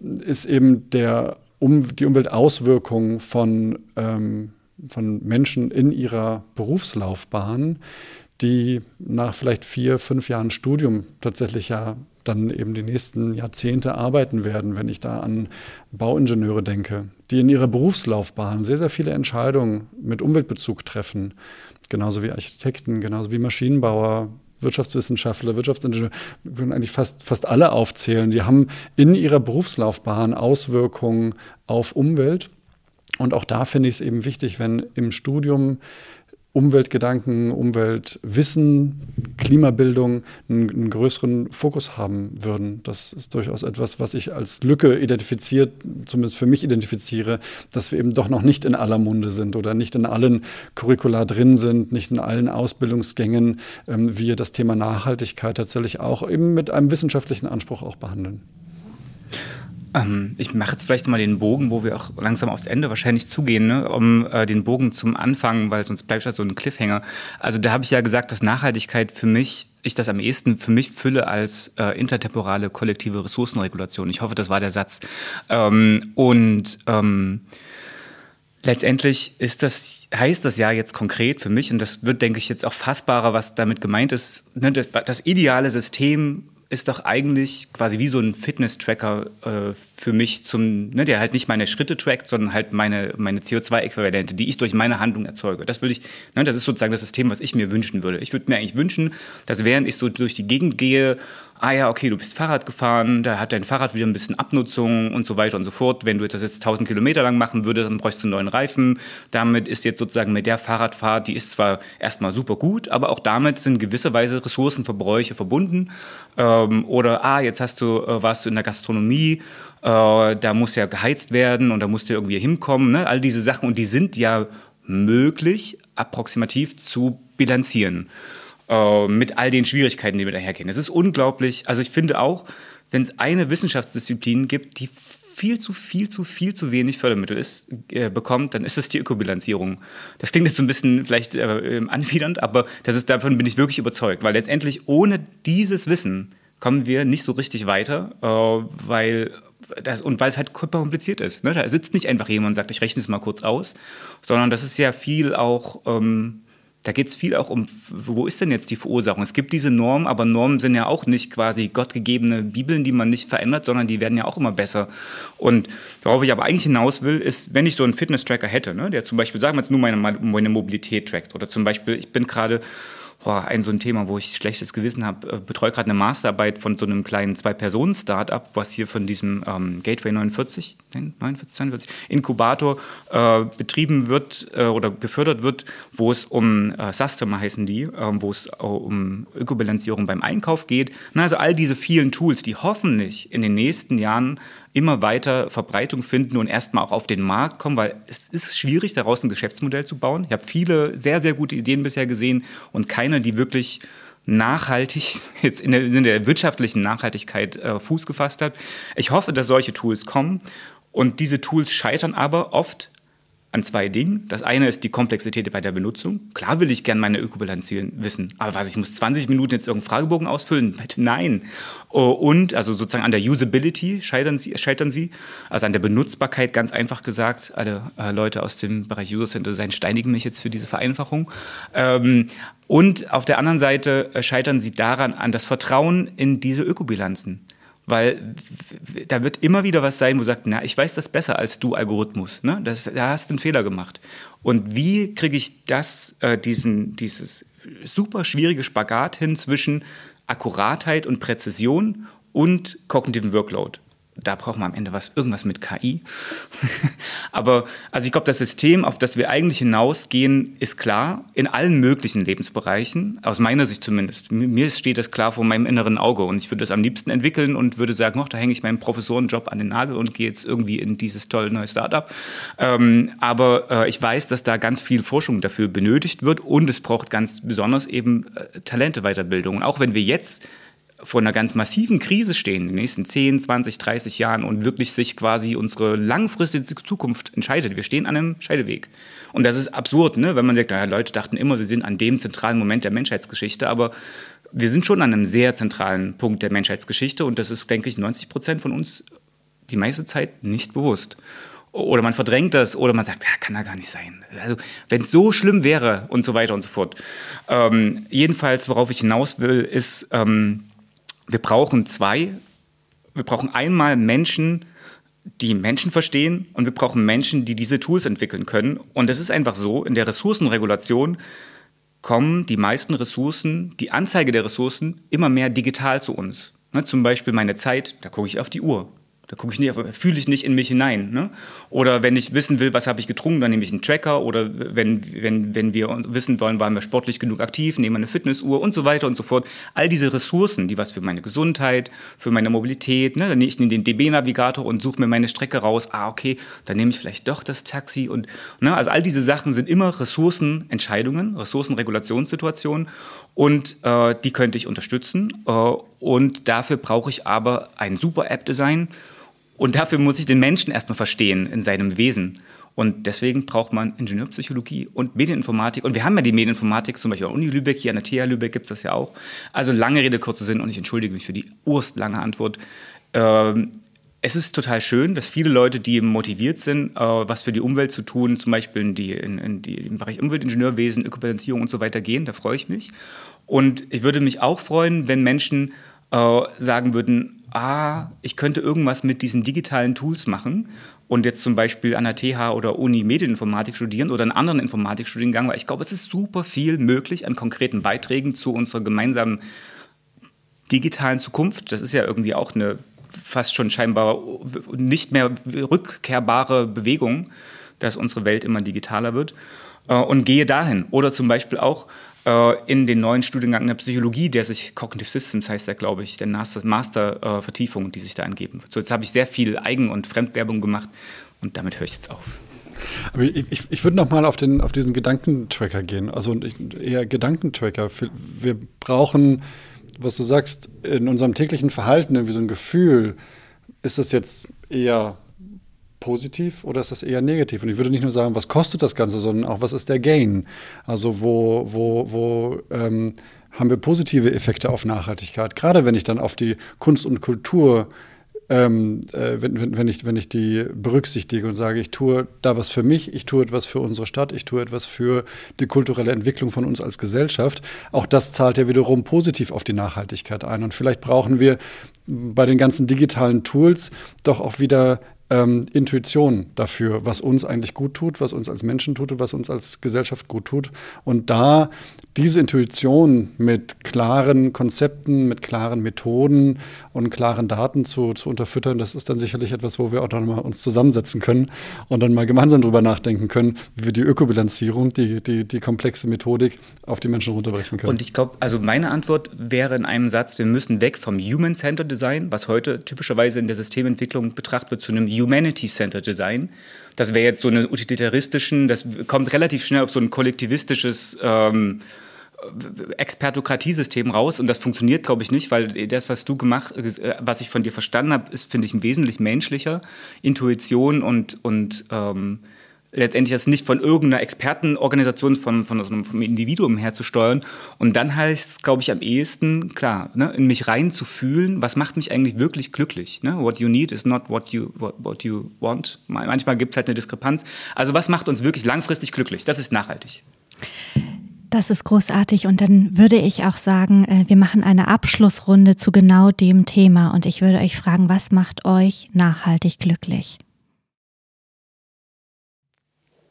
ist eben der, um, die Umweltauswirkung von, ähm, von Menschen in ihrer Berufslaufbahn, die nach vielleicht vier, fünf Jahren Studium tatsächlich ja dann eben die nächsten Jahrzehnte arbeiten werden, wenn ich da an Bauingenieure denke, die in ihrer Berufslaufbahn sehr, sehr viele Entscheidungen mit Umweltbezug treffen, genauso wie Architekten, genauso wie Maschinenbauer, Wirtschaftswissenschaftler, Wirtschaftsingenieure, wir können eigentlich fast, fast alle aufzählen, die haben in ihrer Berufslaufbahn Auswirkungen auf Umwelt. Und auch da finde ich es eben wichtig, wenn im Studium Umweltgedanken, Umweltwissen, Klimabildung einen, einen, größeren Fokus haben würden. Das ist durchaus etwas, was ich als Lücke identifiziert, zumindest für mich identifiziere, dass wir eben doch noch nicht in aller Munde sind oder nicht in allen Curricula drin sind, nicht in allen Ausbildungsgängen, ähm, wir das Thema Nachhaltigkeit tatsächlich auch eben mit einem wissenschaftlichen Anspruch auch behandeln. Ähm, ich mache jetzt vielleicht mal den Bogen, wo wir auch langsam aufs Ende wahrscheinlich zugehen, ne? um äh, den Bogen zum Anfang, weil sonst bleibt das so ein Cliffhanger. Also da habe ich ja gesagt, dass Nachhaltigkeit für mich, ich das am ehesten für mich fülle als äh, intertemporale kollektive Ressourcenregulation. Ich hoffe, das war der Satz. Ähm, und ähm, letztendlich ist das, heißt das ja jetzt konkret für mich, und das wird, denke ich, jetzt auch fassbarer, was damit gemeint ist, ne, das, das ideale System ist doch eigentlich quasi wie so ein Fitness-Tracker äh, für mich, zum, ne, der halt nicht meine Schritte trackt, sondern halt meine, meine CO2-Äquivalente, die ich durch meine Handlung erzeuge. Das will ich, ne, das ist sozusagen das System, was ich mir wünschen würde. Ich würde mir eigentlich wünschen, dass während ich so durch die Gegend gehe ah ja, okay, du bist Fahrrad gefahren, da hat dein Fahrrad wieder ein bisschen Abnutzung und so weiter und so fort. Wenn du das jetzt 1000 Kilometer lang machen würdest, dann bräuchst du einen neuen Reifen. Damit ist jetzt sozusagen mit der Fahrradfahrt, die ist zwar erstmal super gut, aber auch damit sind gewisserweise Ressourcenverbräuche verbunden. Ähm, oder, ah, jetzt hast du, äh, warst du in der Gastronomie, äh, da muss ja geheizt werden und da musst du irgendwie hinkommen. Ne? All diese Sachen und die sind ja möglich, approximativ zu bilanzieren. Äh, mit all den Schwierigkeiten, die wir dahergehen. Es ist unglaublich. Also ich finde auch, wenn es eine Wissenschaftsdisziplin gibt, die viel zu viel zu viel zu wenig Fördermittel ist, äh, bekommt, dann ist es die Ökobilanzierung. Das klingt jetzt so ein bisschen vielleicht äh, anwidernd, aber das ist, davon bin ich wirklich überzeugt, weil letztendlich ohne dieses Wissen kommen wir nicht so richtig weiter, äh, weil das, und weil es halt kompliziert ist. Ne? Da sitzt nicht einfach jemand und sagt, ich rechne es mal kurz aus, sondern das ist ja viel auch ähm, da geht es viel auch um, wo ist denn jetzt die Verursachung? Es gibt diese Normen, aber Normen sind ja auch nicht quasi gottgegebene Bibeln, die man nicht verändert, sondern die werden ja auch immer besser. Und worauf ich aber eigentlich hinaus will, ist, wenn ich so einen Fitness-Tracker hätte, ne, der zum Beispiel, sagen wir jetzt nur meine, meine Mobilität trackt, oder zum Beispiel, ich bin gerade boah, ein so ein Thema, wo ich schlechtes Gewissen habe, äh, betreue gerade eine Masterarbeit von so einem kleinen Zwei-Personen-Startup, was hier von diesem ähm, Gateway 49, 49, 42 Inkubator äh, betrieben wird äh, oder gefördert wird, wo es um äh, Sustamer heißen die, äh, wo es um Ökobilanzierung beim Einkauf geht. Na, also all diese vielen Tools, die hoffentlich in den nächsten Jahren immer weiter Verbreitung finden und erstmal auch auf den Markt kommen, weil es ist schwierig, daraus ein Geschäftsmodell zu bauen. Ich habe viele sehr, sehr gute Ideen bisher gesehen und keine, die wirklich nachhaltig, jetzt in der, in der wirtschaftlichen Nachhaltigkeit äh, Fuß gefasst hat. Ich hoffe, dass solche Tools kommen und diese Tools scheitern aber oft an zwei Dingen. Das eine ist die Komplexität bei der Benutzung. Klar will ich gerne meine Ökobilanz wissen, aber was, ich muss 20 Minuten jetzt irgendeinen Fragebogen ausfüllen? Nein. Oh, und, also sozusagen an der Usability scheitern sie, scheitern sie, also an der Benutzbarkeit, ganz einfach gesagt. Alle äh, Leute aus dem Bereich User Center Design steinigen mich jetzt für diese Vereinfachung. Ähm, und auf der anderen Seite äh, scheitern sie daran an das Vertrauen in diese Ökobilanzen. Weil da wird immer wieder was sein, wo sagt, na, ich weiß das besser als du, Algorithmus. Ne? Das, da hast du einen Fehler gemacht. Und wie kriege ich das, äh, diesen, dieses super schwierige Spagat hin zwischen Akkuratheit und Präzision und kognitiven Workload? Da braucht man am Ende was, irgendwas mit KI. Aber also ich glaube, das System, auf das wir eigentlich hinausgehen, ist klar in allen möglichen Lebensbereichen, aus meiner Sicht zumindest. Mir steht das klar vor meinem inneren Auge und ich würde es am liebsten entwickeln und würde sagen, oh, da hänge ich meinen Professorenjob an den Nagel und gehe jetzt irgendwie in dieses tolle neue Startup. Ähm, aber äh, ich weiß, dass da ganz viel Forschung dafür benötigt wird und es braucht ganz besonders eben äh, Talente Weiterbildung. Und auch wenn wir jetzt vor einer ganz massiven Krise stehen in den nächsten 10, 20, 30 Jahren und wirklich sich quasi unsere langfristige Zukunft entscheidet. Wir stehen an einem Scheideweg. Und das ist absurd, ne? wenn man sagt, naja, Leute dachten immer, sie sind an dem zentralen Moment der Menschheitsgeschichte, aber wir sind schon an einem sehr zentralen Punkt der Menschheitsgeschichte und das ist, denke ich, 90 Prozent von uns die meiste Zeit nicht bewusst. Oder man verdrängt das oder man sagt, ja, kann da gar nicht sein. Also, wenn es so schlimm wäre und so weiter und so fort. Ähm, jedenfalls, worauf ich hinaus will, ist, ähm, wir brauchen zwei. Wir brauchen einmal Menschen, die Menschen verstehen und wir brauchen Menschen, die diese Tools entwickeln können. Und es ist einfach so, in der Ressourcenregulation kommen die meisten Ressourcen, die Anzeige der Ressourcen immer mehr digital zu uns. Ne, zum Beispiel meine Zeit, da gucke ich auf die Uhr. Da gucke ich nicht, fühle ich nicht in mich hinein. Ne? Oder wenn ich wissen will, was habe ich getrunken, dann nehme ich einen Tracker. Oder wenn, wenn, wenn wir wissen wollen, waren wir sportlich genug aktiv, nehmen wir eine Fitnessuhr und so weiter und so fort. All diese Ressourcen, die was für meine Gesundheit, für meine Mobilität, ne? dann nehme ich den DB-Navigator und suche mir meine Strecke raus. Ah, okay, dann nehme ich vielleicht doch das Taxi. Und, ne? Also all diese Sachen sind immer Ressourcenentscheidungen, Ressourcenregulationssituationen. Und äh, die könnte ich unterstützen. Äh, und dafür brauche ich aber ein super App-Design und dafür muss ich den Menschen erstmal verstehen in seinem Wesen. Und deswegen braucht man Ingenieurpsychologie und Medieninformatik. Und wir haben ja die Medieninformatik, zum Beispiel an Uni Lübeck, hier an der TH Lübeck gibt es das ja auch. Also lange Rede, kurzer Sinn und ich entschuldige mich für die urstlange Antwort. Ähm, es ist total schön, dass viele Leute, die motiviert sind, äh, was für die Umwelt zu tun, zum Beispiel in die, in, in die, im Bereich Umweltingenieurwesen, Ökobilanzierung und so weiter gehen, da freue ich mich. Und ich würde mich auch freuen, wenn Menschen äh, sagen würden, ah, ich könnte irgendwas mit diesen digitalen Tools machen und jetzt zum Beispiel an der TH oder Uni Medieninformatik studieren oder einen anderen Informatikstudiengang, weil ich glaube, es ist super viel möglich an konkreten Beiträgen zu unserer gemeinsamen digitalen Zukunft. Das ist ja irgendwie auch eine fast schon scheinbar nicht mehr rückkehrbare Bewegung, dass unsere Welt immer digitaler wird. Äh, und gehe dahin. Oder zum Beispiel auch äh, in den neuen Studiengang der Psychologie, der sich Cognitive Systems heißt, der glaube ich, der Master-Vertiefung, die sich da angeben wird. So, jetzt habe ich sehr viel Eigen- und Fremdwerbung gemacht und damit höre ich jetzt auf. Aber ich, ich, ich würde noch mal auf, auf diesen Gedankentracker gehen. Also eher Gedankentracker. Wir brauchen, was du sagst, in unserem täglichen Verhalten irgendwie so ein Gefühl. Ist das jetzt eher positiv oder ist das eher negativ? Und ich würde nicht nur sagen, was kostet das Ganze, sondern auch, was ist der Gain? Also wo, wo, wo ähm, haben wir positive Effekte auf Nachhaltigkeit? Gerade wenn ich dann auf die Kunst und Kultur ähm, äh, wenn, wenn, wenn, ich, wenn ich die berücksichtige und sage, ich tue da was für mich, ich tue etwas für unsere Stadt, ich tue etwas für die kulturelle Entwicklung von uns als Gesellschaft, auch das zahlt ja wiederum positiv auf die Nachhaltigkeit ein. Und vielleicht brauchen wir bei den ganzen digitalen Tools doch auch wieder ähm, Intuition dafür, was uns eigentlich gut tut, was uns als Menschen tut und was uns als Gesellschaft gut tut. Und da diese Intuition mit klaren Konzepten, mit klaren Methoden und klaren Daten zu, zu unterfüttern, das ist dann sicherlich etwas, wo wir auch dann mal uns zusammensetzen können und dann mal gemeinsam drüber nachdenken können, wie wir die Ökobilanzierung, die, die, die komplexe Methodik auf die Menschen runterbrechen können. Und ich glaube, also meine Antwort wäre in einem Satz, wir müssen weg vom Human-Centered Design, was heute typischerweise in der Systementwicklung betrachtet wird, zu einem Humanity-Centered Design. Das wäre jetzt so eine utilitaristischen, das kommt relativ schnell auf so ein kollektivistisches ähm, Expertokratiesystem raus und das funktioniert, glaube ich, nicht, weil das, was du gemacht, was ich von dir verstanden habe, ist, finde ich, wesentlich menschlicher. Intuition und, und ähm, letztendlich das nicht von irgendeiner Expertenorganisation, von, von, von einem Individuum herzusteuern. Und dann heißt es, glaube ich, am ehesten, klar, ne, in mich reinzufühlen, was macht mich eigentlich wirklich glücklich. Ne? What you need is not what you, what, what you want. Manchmal gibt es halt eine Diskrepanz. Also was macht uns wirklich langfristig glücklich? Das ist nachhaltig. Das ist großartig und dann würde ich auch sagen, äh, wir machen eine Abschlussrunde zu genau dem Thema und ich würde euch fragen, was macht euch nachhaltig glücklich?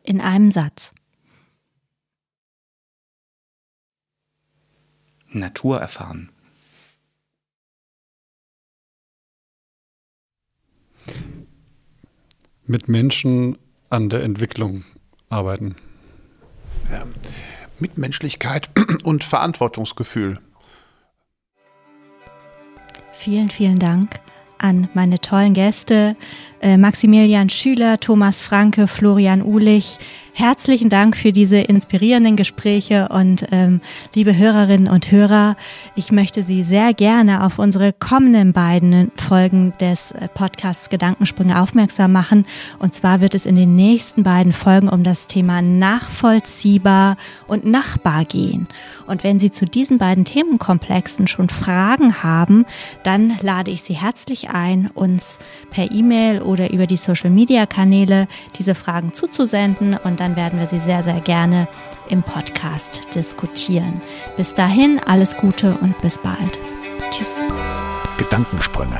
In einem Satz. Natur erfahren. Mit Menschen an der Entwicklung arbeiten. Ja. Mitmenschlichkeit und Verantwortungsgefühl. Vielen, vielen Dank an meine tollen Gäste, äh, Maximilian Schüler, Thomas Franke, Florian Uhlich, Herzlichen Dank für diese inspirierenden Gespräche und ähm, liebe Hörerinnen und Hörer, ich möchte Sie sehr gerne auf unsere kommenden beiden Folgen des äh, Podcasts Gedankensprünge aufmerksam machen. Und zwar wird es in den nächsten beiden Folgen um das Thema nachvollziehbar und nachbar gehen. Und wenn Sie zu diesen beiden Themenkomplexen schon Fragen haben, dann lade ich Sie herzlich ein, uns per E-Mail oder über die Social-Media-Kanäle diese Fragen zuzusenden und dann werden wir sie sehr, sehr gerne im Podcast diskutieren. Bis dahin alles Gute und bis bald. Tschüss. Gedankensprünge